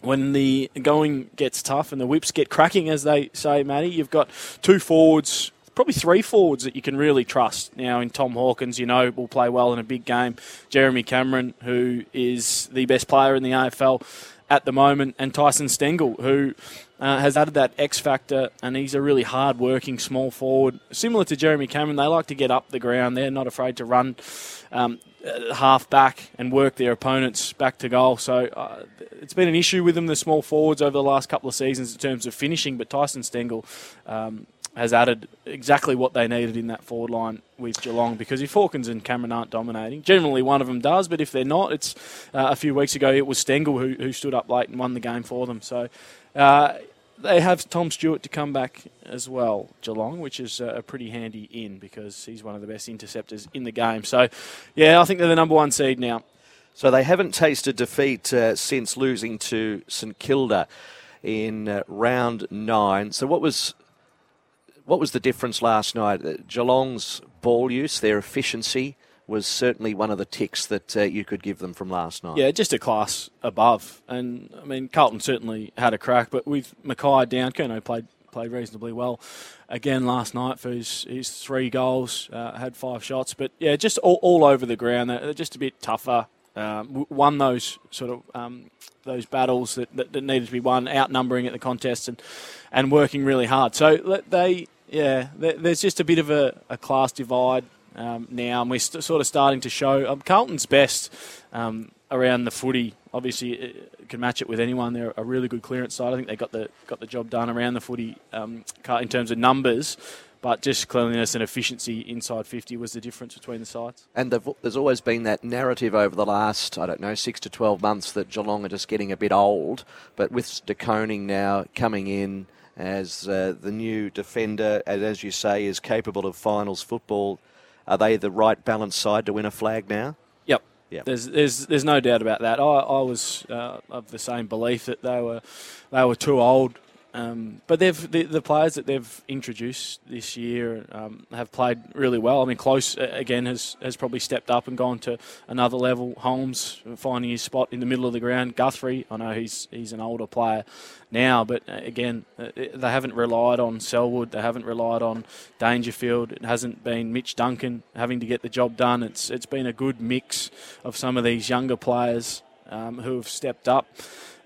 when the going gets tough and the whips get cracking, as they say, Matty, you've got two forwards, probably three forwards that you can really trust. Now, in Tom Hawkins, you know, will play well in a big game. Jeremy Cameron, who is the best player in the AFL at the moment, and Tyson Stengel, who uh, has added that X factor, and he's a really hard working small forward. Similar to Jeremy Cameron, they like to get up the ground. They're not afraid to run um, uh, half back and work their opponents back to goal. So uh, it's been an issue with them, the small forwards, over the last couple of seasons in terms of finishing. But Tyson Stengel um, has added exactly what they needed in that forward line with Geelong because if Hawkins and Cameron aren't dominating, generally one of them does, but if they're not, it's uh, a few weeks ago it was Stengel who, who stood up late and won the game for them. So uh, they have Tom Stewart to come back as well, Geelong, which is a pretty handy in because he's one of the best interceptors in the game. So, yeah, I think they're the number one seed now. So they haven't tasted defeat uh, since losing to St Kilda in uh, round nine. So what was what was the difference last night? Uh, Geelong's ball use, their efficiency was certainly one of the ticks that uh, you could give them from last night. Yeah, just a class above. And I mean, Carlton certainly had a crack, but with McKay down, Curnow played played reasonably well again last night for his, his three goals, uh, had five shots. But yeah, just all, all over the ground. They're just a bit tougher. Um, won those sort of um, those battles that, that, that, needed to be won, outnumbering at the contest and and working really hard. So they yeah, there's just a bit of a, a class divide um, now, and we're st- sort of starting to show um, Carlton's best um, around the footy. Obviously, it can match it with anyone. They're a really good clearance side. I think they got the got the job done around the footy um, in terms of numbers. But just cleanliness and efficiency inside 50 was the difference between the sides. And there's always been that narrative over the last, I don't know, six to 12 months that Geelong are just getting a bit old. But with De Koning now coming in as uh, the new defender, and as you say, is capable of finals football, are they the right balanced side to win a flag now? Yep. Yep. There's, there's, there's no doubt about that. I, I was uh, of the same belief that they were, they were too old um, but they've the, the, players that they've introduced this year um, have played really well. I mean, Close uh, again has has probably stepped up and gone to another level. Holmes finding his spot in the middle of the ground. Guthrie, I know he's he's an older player now, but uh, again, uh, they haven't relied on Selwood. They haven't relied on Dangerfield. It hasn't been Mitch Duncan having to get the job done. It's it's been a good mix of some of these younger players um, who have stepped up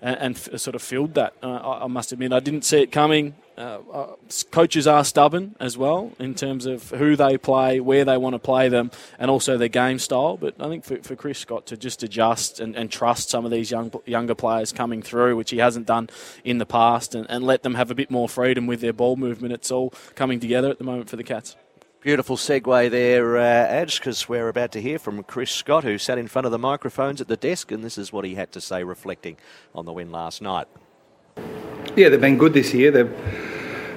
and, and f- sort of filled that. Uh, I, I, must admit, I didn't see it coming. Uh, uh, coaches are stubborn as well in terms of who they play, where they want to play them, and also their game style. But I think for, for Chris Scott to just adjust and, and trust some of these young younger players coming through, which he hasn't done in the past, and, and let them have a bit more freedom with their ball movement, it's all coming together at the moment for the Cats. Beautiful segue there, uh, Adge, because we're about to hear from Chris Scott, who sat in front of the microphones at the desk, and this is what he had to say reflecting on the win last night. Yeah, they've been good this year. They've,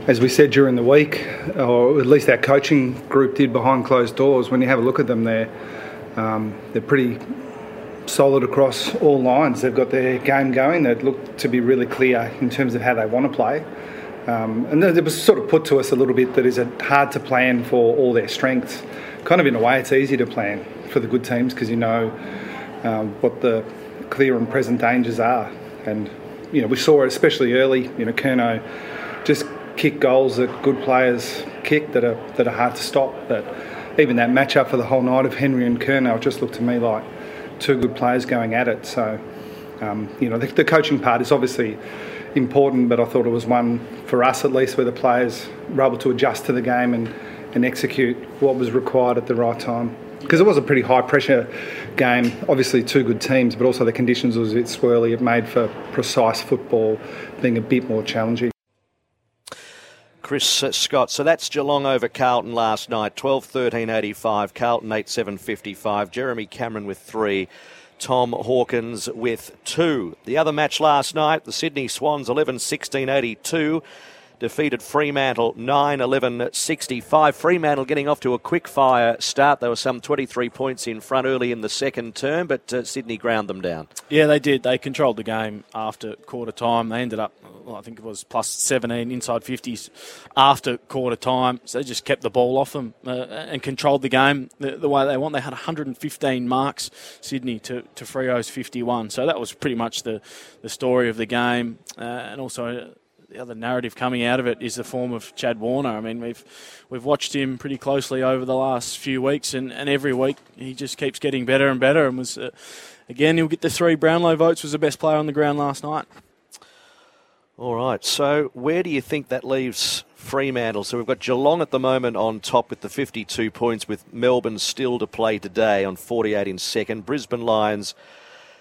as we said during the week, or at least our coaching group did behind closed doors. When you have a look at them, they're um, they're pretty solid across all lines. They've got their game going. They look to be really clear in terms of how they want to play. Um, and it was sort of put to us a little bit that is it hard to plan for all their strengths. Kind of in a way, it's easy to plan for the good teams because you know um, what the clear and present dangers are. And you know we saw it especially early. You know, Curnow just kick goals that good players kick that are that are hard to stop. But even that matchup for the whole night of Henry and Curnow just looked to me like two good players going at it. So um, you know the, the coaching part is obviously important, but I thought it was one for us at least where the players were able to adjust to the game and, and execute what was required at the right time. Because it was a pretty high pressure game, obviously two good teams, but also the conditions was a bit swirly. It made for precise football being a bit more challenging. Chris uh, Scott. So that's Geelong over Carlton last night, 12 13 85. Carlton 8 7 55. Jeremy Cameron with three. Tom Hawkins with two. The other match last night, the Sydney Swans 11 16 82 defeated Fremantle 9 11 65. Fremantle getting off to a quick fire start. They were some 23 points in front early in the second term, but uh, Sydney ground them down. Yeah, they did. They controlled the game after quarter time. They ended up, well, I think it was plus 17 inside 50s after quarter time. So they just kept the ball off them uh, and controlled the game the, the, way they want. They had 115 marks, Sydney, to, to Freo's 51. So that was pretty much the, the story of the game. Uh, and also the other narrative coming out of it is the form of Chad Warner. I mean, we've we've watched him pretty closely over the last few weeks, and, and every week he just keeps getting better and better. And was uh, again, he'll get the three Brownlow votes. Was the best player on the ground last night. All right. So where do you think that leaves Fremantle? So we've got Geelong at the moment on top with the 52 points, with Melbourne still to play today on 48 in second. Brisbane Lions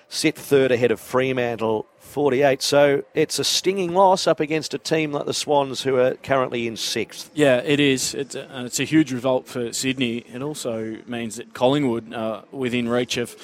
sit third ahead of Fremantle 48. So it's a stinging loss up against a team like the Swans, who are currently in sixth. Yeah, it is. It's a, and it's a huge result for Sydney. It also means that Collingwood are within reach of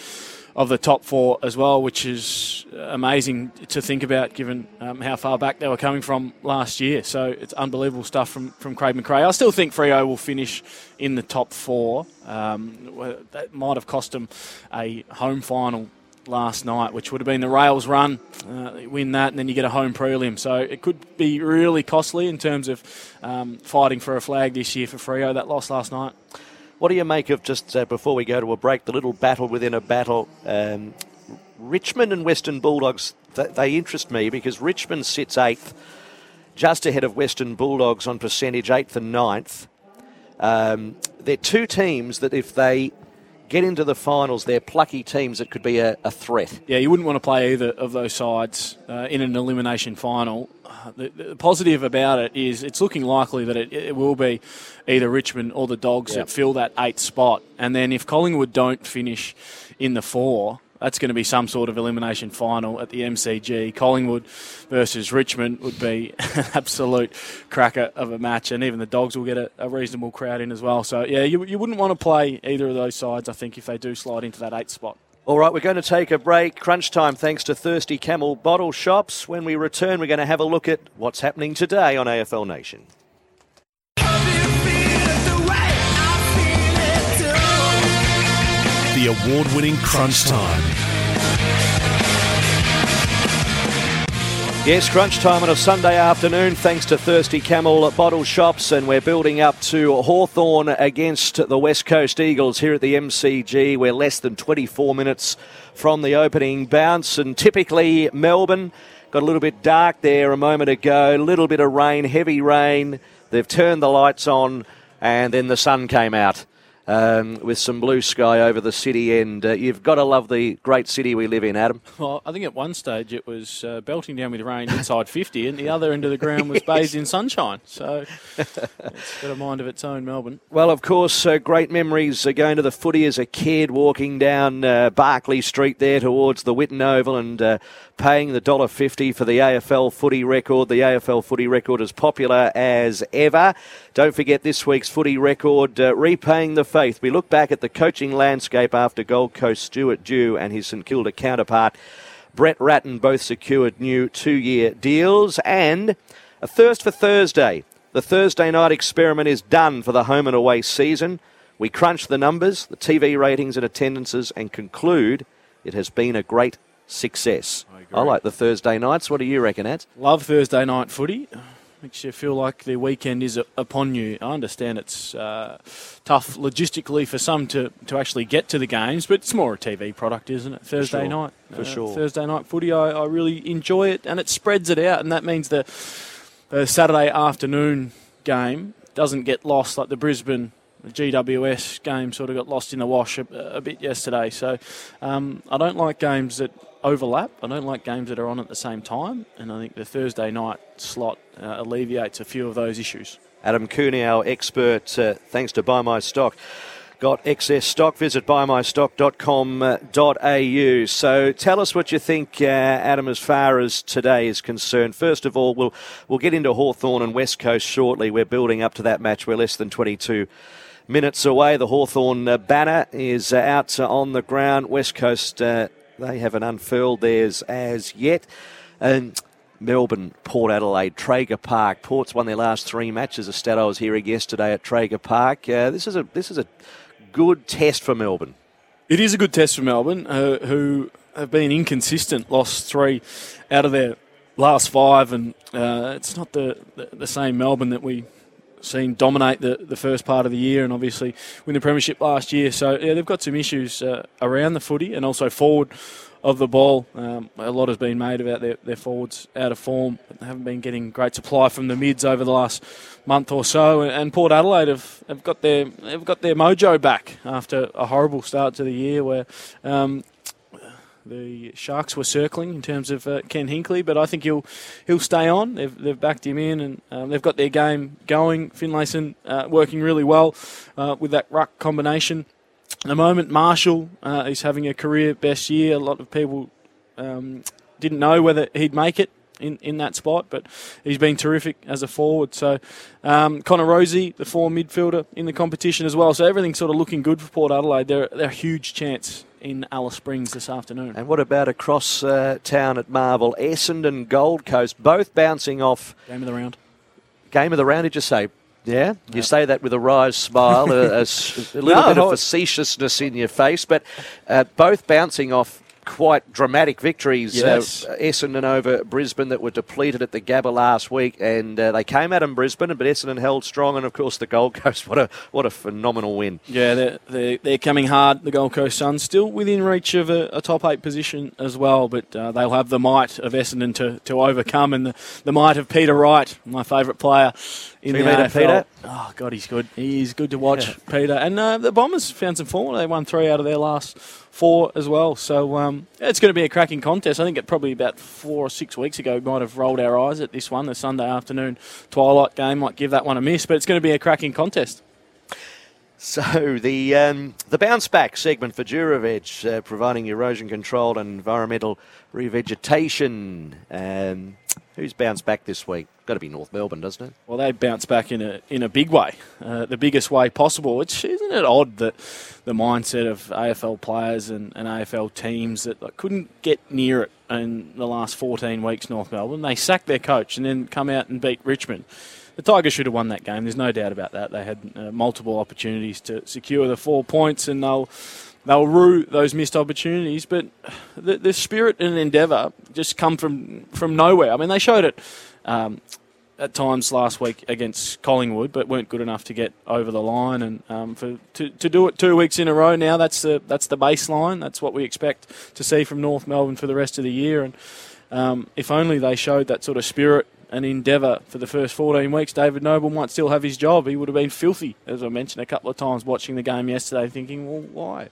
of the top four as well, which is amazing to think about given um, how far back they were coming from last year. So it's unbelievable stuff from, from Craig McRae. I still think Freo will finish in the top four. Um, that might have cost them a home final last night, which would have been the Rails run. Uh, win that, and then you get a home prelim. So it could be really costly in terms of um, fighting for a flag this year for Freo. That loss last night. What do you make of just uh, before we go to a break, the little battle within a battle? Um, Richmond and Western Bulldogs, th- they interest me because Richmond sits eighth, just ahead of Western Bulldogs on percentage, eighth and ninth. Um, they're two teams that if they get into the finals, they're plucky teams that could be a, a threat. Yeah, you wouldn't want to play either of those sides uh, in an elimination final. Uh, the, the, positive about it is it's looking likely that it, it will be either Richmond or the Dogs Yep. that fill that eighth spot. And then if Collingwood don't finish in the four, that's going to be some sort of elimination final at the MCG. Collingwood versus Richmond would be an absolute cracker of a match, and even the Dogs will get a, a reasonable crowd in as well. So, yeah, you, you wouldn't want to play either of those sides, I think, if they do slide into that eighth spot. All right, we're going to take a break. Crunch time thanks to Thirsty Camel Bottle Shops. When we return, we're going to have a look at what's happening today on AFL Nation. The award winning Crunch Time. Yes, crunch time on a Sunday afternoon, thanks to Thirsty Camel Bottle Shops, and we're building up to Hawthorn against the West Coast Eagles here at the MCG. We're less than 24 minutes from the opening bounce, and typically Melbourne got a little bit dark there a moment ago, a little bit of rain, heavy rain. They've turned the lights on, and then the sun came out. Um, with some blue sky over the city end. Uh, you've got to love the great city we live in, Adam. Well, I think at one stage it was uh, belting down with rain inside 50, and the other end of the ground was bathed in sunshine. So it's got a mind of its own, Melbourne. Well, of course, uh, great memories uh, going to the footy as a kid, walking down uh, Barclay Street there towards the Whitten Oval and uh, paying the dollar fifty for the AFL footy record. The AFL footy record is popular as ever. Don't forget this week's footy record, uh, repaying the faith. We look back at the coaching landscape after Gold Coast Stuart Dew and his St Kilda counterpart. Brett Ratten both secured new two year deals and a thirst for Thursday. The Thursday night experiment is done for the home and away season. We crunch the numbers, the TV ratings and attendances, and conclude it has been a great success. I, like the Thursday nights. What do you reckon, Ed? Love Thursday night footy. Makes you feel like the weekend is upon you. I understand it's uh, tough logistically for some to, to actually get to the games, but it's more a TV product, isn't it? Thursday sure. night. For sure. Thursday night footy, I, I really enjoy it, and it spreads it out, and that means the, the Saturday afternoon game doesn't get lost like the Brisbane the GWS game sort of got lost in the wash a, a bit yesterday. So um, I don't like games that overlap. I don't like games that are on at the same time, and I think the Thursday night slot uh, alleviates a few of those issues. Adam Cooney, our expert, uh, thanks to Buy My Stock. Got excess stock, visit buymystock.com.au. So tell us what you think, uh, Adam, as far as today is concerned. First of all, we'll, we'll get into Hawthorn and West Coast shortly. We're building up to that match. We're less than 22 minutes away. The Hawthorn uh, banner is uh, out uh, on the ground. West Coast, they haven't unfurled theirs as yet. And Melbourne, Port Adelaide, Traeger Park. Port's won their last three matches. A stat I was hearing yesterday at Traeger Park. Uh, this is a this is a good test for Melbourne. It is a good test for Melbourne, uh, who have been inconsistent, lost three out of their last five, and uh, it's not the, the, the same Melbourne that we seen dominate the, the first part of the year and obviously win the premiership last year. So yeah, they've got some issues uh, around the footy and also forward of the ball. Um, a lot has been made about their, their forwards out of form. They haven't been getting great supply from the mids over the last month or so. And, and Port Adelaide have, have got their have got their mojo back after a horrible start to the year where. Um, the Sharks were circling in terms of uh, Ken Hinkley, but I think he'll he'll stay on. They've, they've backed him in, and um, they've got their game going. Finlayson uh, working really well uh, with that ruck combination. At the moment, Marshall uh, is having a career best year. A lot of people um, didn't know whether he'd make it in, in that spot, but he's been terrific as a forward. So um, Connor Rozee, the former midfielder in the competition as well. So everything's sort of looking good for Port Adelaide. They're, they're a huge chance in Alice Springs this afternoon. And what about across uh, town at Marvel? Essendon, Gold Coast, both bouncing off. Game of the round. Game of the round, did you say? Yeah, you say that with a wry smile, a little No, bit of facetiousness in your face, but uh, both bouncing off quite dramatic victories. Yes. Uh, Essendon over Brisbane that were depleted at the Gabba last week, and uh, they came at them Brisbane, but Essendon held strong, and of course the Gold Coast. What a what a phenomenal win! Yeah, they're, they're, they're coming hard, the Gold Coast Suns, still within reach of a, a top eight position as well, but uh, they'll have the might of Essendon to, to overcome and the, the might of Peter Wright, my favourite player in you the mean AFL. it, Peter? Oh, God, he's good. He is good to watch, Yeah. Peter. And uh, the Bombers found some form. They won three out of their last four as well. So um, it's going to be a cracking contest. I think it probably about four or six weeks ago might have rolled our eyes at this one, the Sunday afternoon twilight game. Might give that one a miss, but it's going to be a cracking contest. So the um, the bounce back segment for Duraveg, uh, providing erosion control and environmental revegetation. Um, who's bounced back this week? Got to be North Melbourne, doesn't it? Well, they bounced back in a in a big way, uh, the biggest way possible. Which isn't it odd that the mindset of AFL players and, and AFL teams that like, couldn't get near it in the last 14 weeks, North Melbourne, they sacked their coach and then come out and beat Richmond. The Tigers should have won that game. There's no doubt about that. They had uh, multiple opportunities to secure the four points, and they'll they'll rue those missed opportunities. But the, the spirit and endeavour just come from from nowhere. I mean, they showed it. Um, at times last week against Collingwood, but weren't good enough to get over the line. And um, for to, to do it two weeks in a row now, that's the that's the baseline. That's what we expect to see from North Melbourne for the rest of the year. And um, if only they showed that sort of spirit and endeavour for the first 14 weeks, David Noble might still have his job. He would have been filthy, as I mentioned a couple of times watching the game yesterday, thinking, well, why,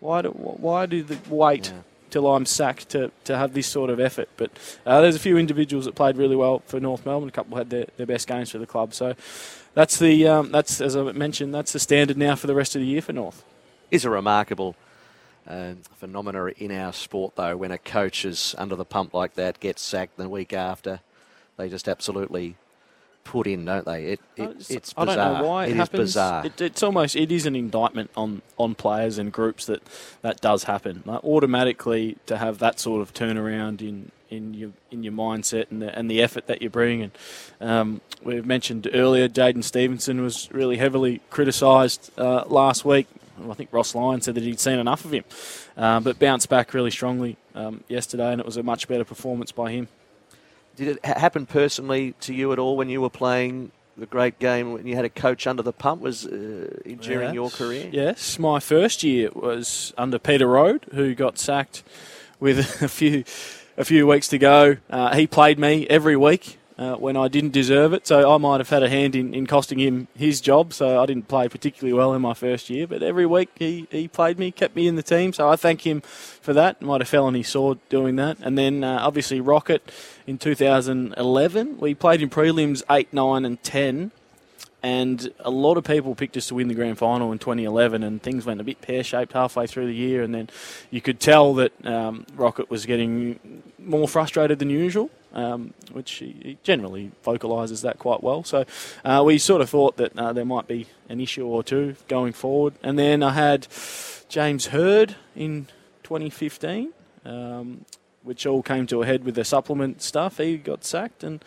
why do why do the wait? Till I'm sacked to, to have this sort of effort, but uh, there's a few individuals that played really well for North Melbourne. A couple had their, their best games for the club, so that's the um, that's as I mentioned, that's the standard now for the rest of the year for North. Is a remarkable um, phenomena in our sport, though, when a coach is under the pump like that, gets sacked the week after. They just absolutely put in, don't they? It, it, it's I bizarre. don't know why it, It is happens. bizarre. It, it's almost it is an indictment on, on players and groups that that does happen. Like automatically to have that sort of turnaround in, in your in your mindset and the, and the effort that you bring. And um, we've mentioned earlier, Jaidyn Stephenson was really heavily criticised uh, last week. I think Ross Lyon said that he'd seen enough of him, um, but bounced back really strongly um, yesterday, and it was a much better performance by him. Did it happen personally to you at all when you were playing the great game when you had a coach under the pump? Was uh, during your career? Yes, my first year was under Peter Rohde, who got sacked with a few a few weeks to go. Uh, he played me every week uh, when I didn't deserve it, so I might have had a hand in, in costing him his job. So I didn't play particularly well in my first year, but every week he, he played me, kept me in the team. So I thank him for that. Might have fell on his sword doing that. And then uh, obviously Rocket in 2011, we played in prelims eight, nine, and ten and a lot of people picked us to win the grand final in 2011, and things went a bit pear shaped halfway through the year, and then you could tell that um, Rocket was getting more frustrated than usual. Um, which he generally vocalises that quite well. So uh, we sort of thought that uh, there might be an issue or two going forward. And then I had James Hird in 2015, um, which all came to a head with the supplement stuff. He got sacked, and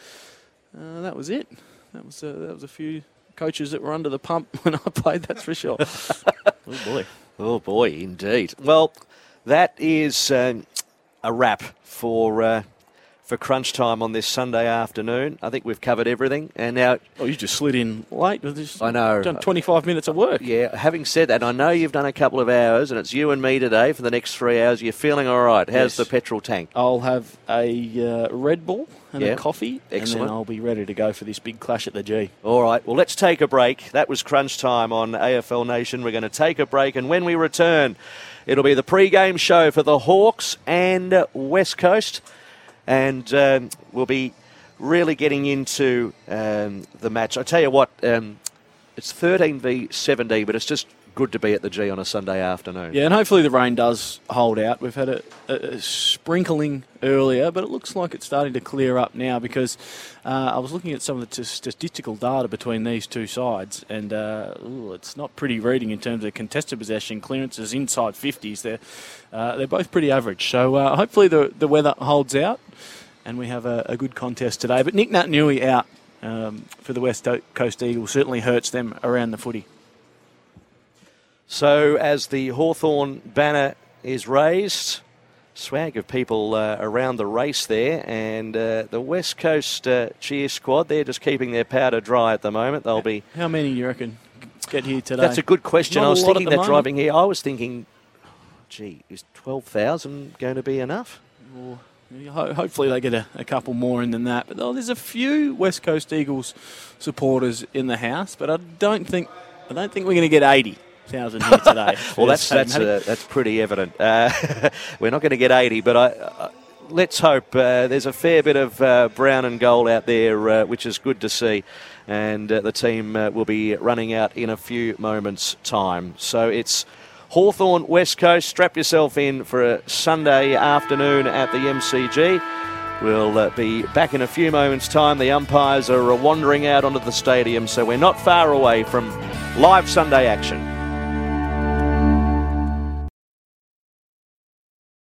uh, that was it. That was uh, that was a few coaches that were under the pump when I played. That's for sure. oh boy. Oh boy, indeed. Well, that is um, a wrap for uh, for crunch time on this Sunday afternoon. I think we've covered everything. And now. Oh, you just slid in late. with this- I know. Done 25 minutes of work. Yeah, having said that, I know you've done a couple of hours and it's you and me today for the next three hours. You're feeling all right. How's Yes. the petrol tank? I'll have a uh, Red Bull and Yeah. a coffee, and Excellent. then I'll be ready to go for this big clash at the G. All right, well, let's take a break. That was crunch time on AFL Nation. We're going to take a break, and when we return, it'll be the pre-game show for the Hawks and West Coast, and um, we'll be really getting into um, the match. I tell you what, um, it's 13 v 17, but it's just good to be at the G on a Sunday afternoon. Yeah, and hopefully the rain does hold out. We've had a, a, a sprinkling earlier, but it looks like it's starting to clear up now because uh, I was looking at some of the t- statistical data between these two sides, and uh, ooh, it's not pretty reading in terms of contested possession clearances inside 50s. They're, uh, they're both pretty average. So uh, hopefully the, the weather holds out and we have a, a good contest today. But Nic Naitanui out um, for the West Coast Eagles certainly hurts them around the footy. So, as the Hawthorn banner is raised, swag of people uh, around the race there, and uh, the West Coast uh, cheer squad, they're just keeping their powder dry at the moment. They'll be. How many do you reckon get here today? That's a good question. Not I was thinking that moment. driving here, I was thinking, gee, is 12,000 going to be enough? Hopefully they get a, a couple more in than that. But oh, there's a few West Coast Eagles supporters in the house, but I don't think I don't think we're going to get eighty thousand here today. well, that's that's uh, that's pretty evident. Uh, we're not going to get 80, but I, uh, let's hope uh, there's a fair bit of uh, brown and gold out there, uh, which is good to see. And uh, the team uh, will be running out in a few moments' time. So it's Hawthorn West Coast. Strap yourself in for a Sunday afternoon at the MCG. We'll uh, be back in a few moments' time. The umpires are wandering out onto the stadium, so we're not far away from live Sunday action.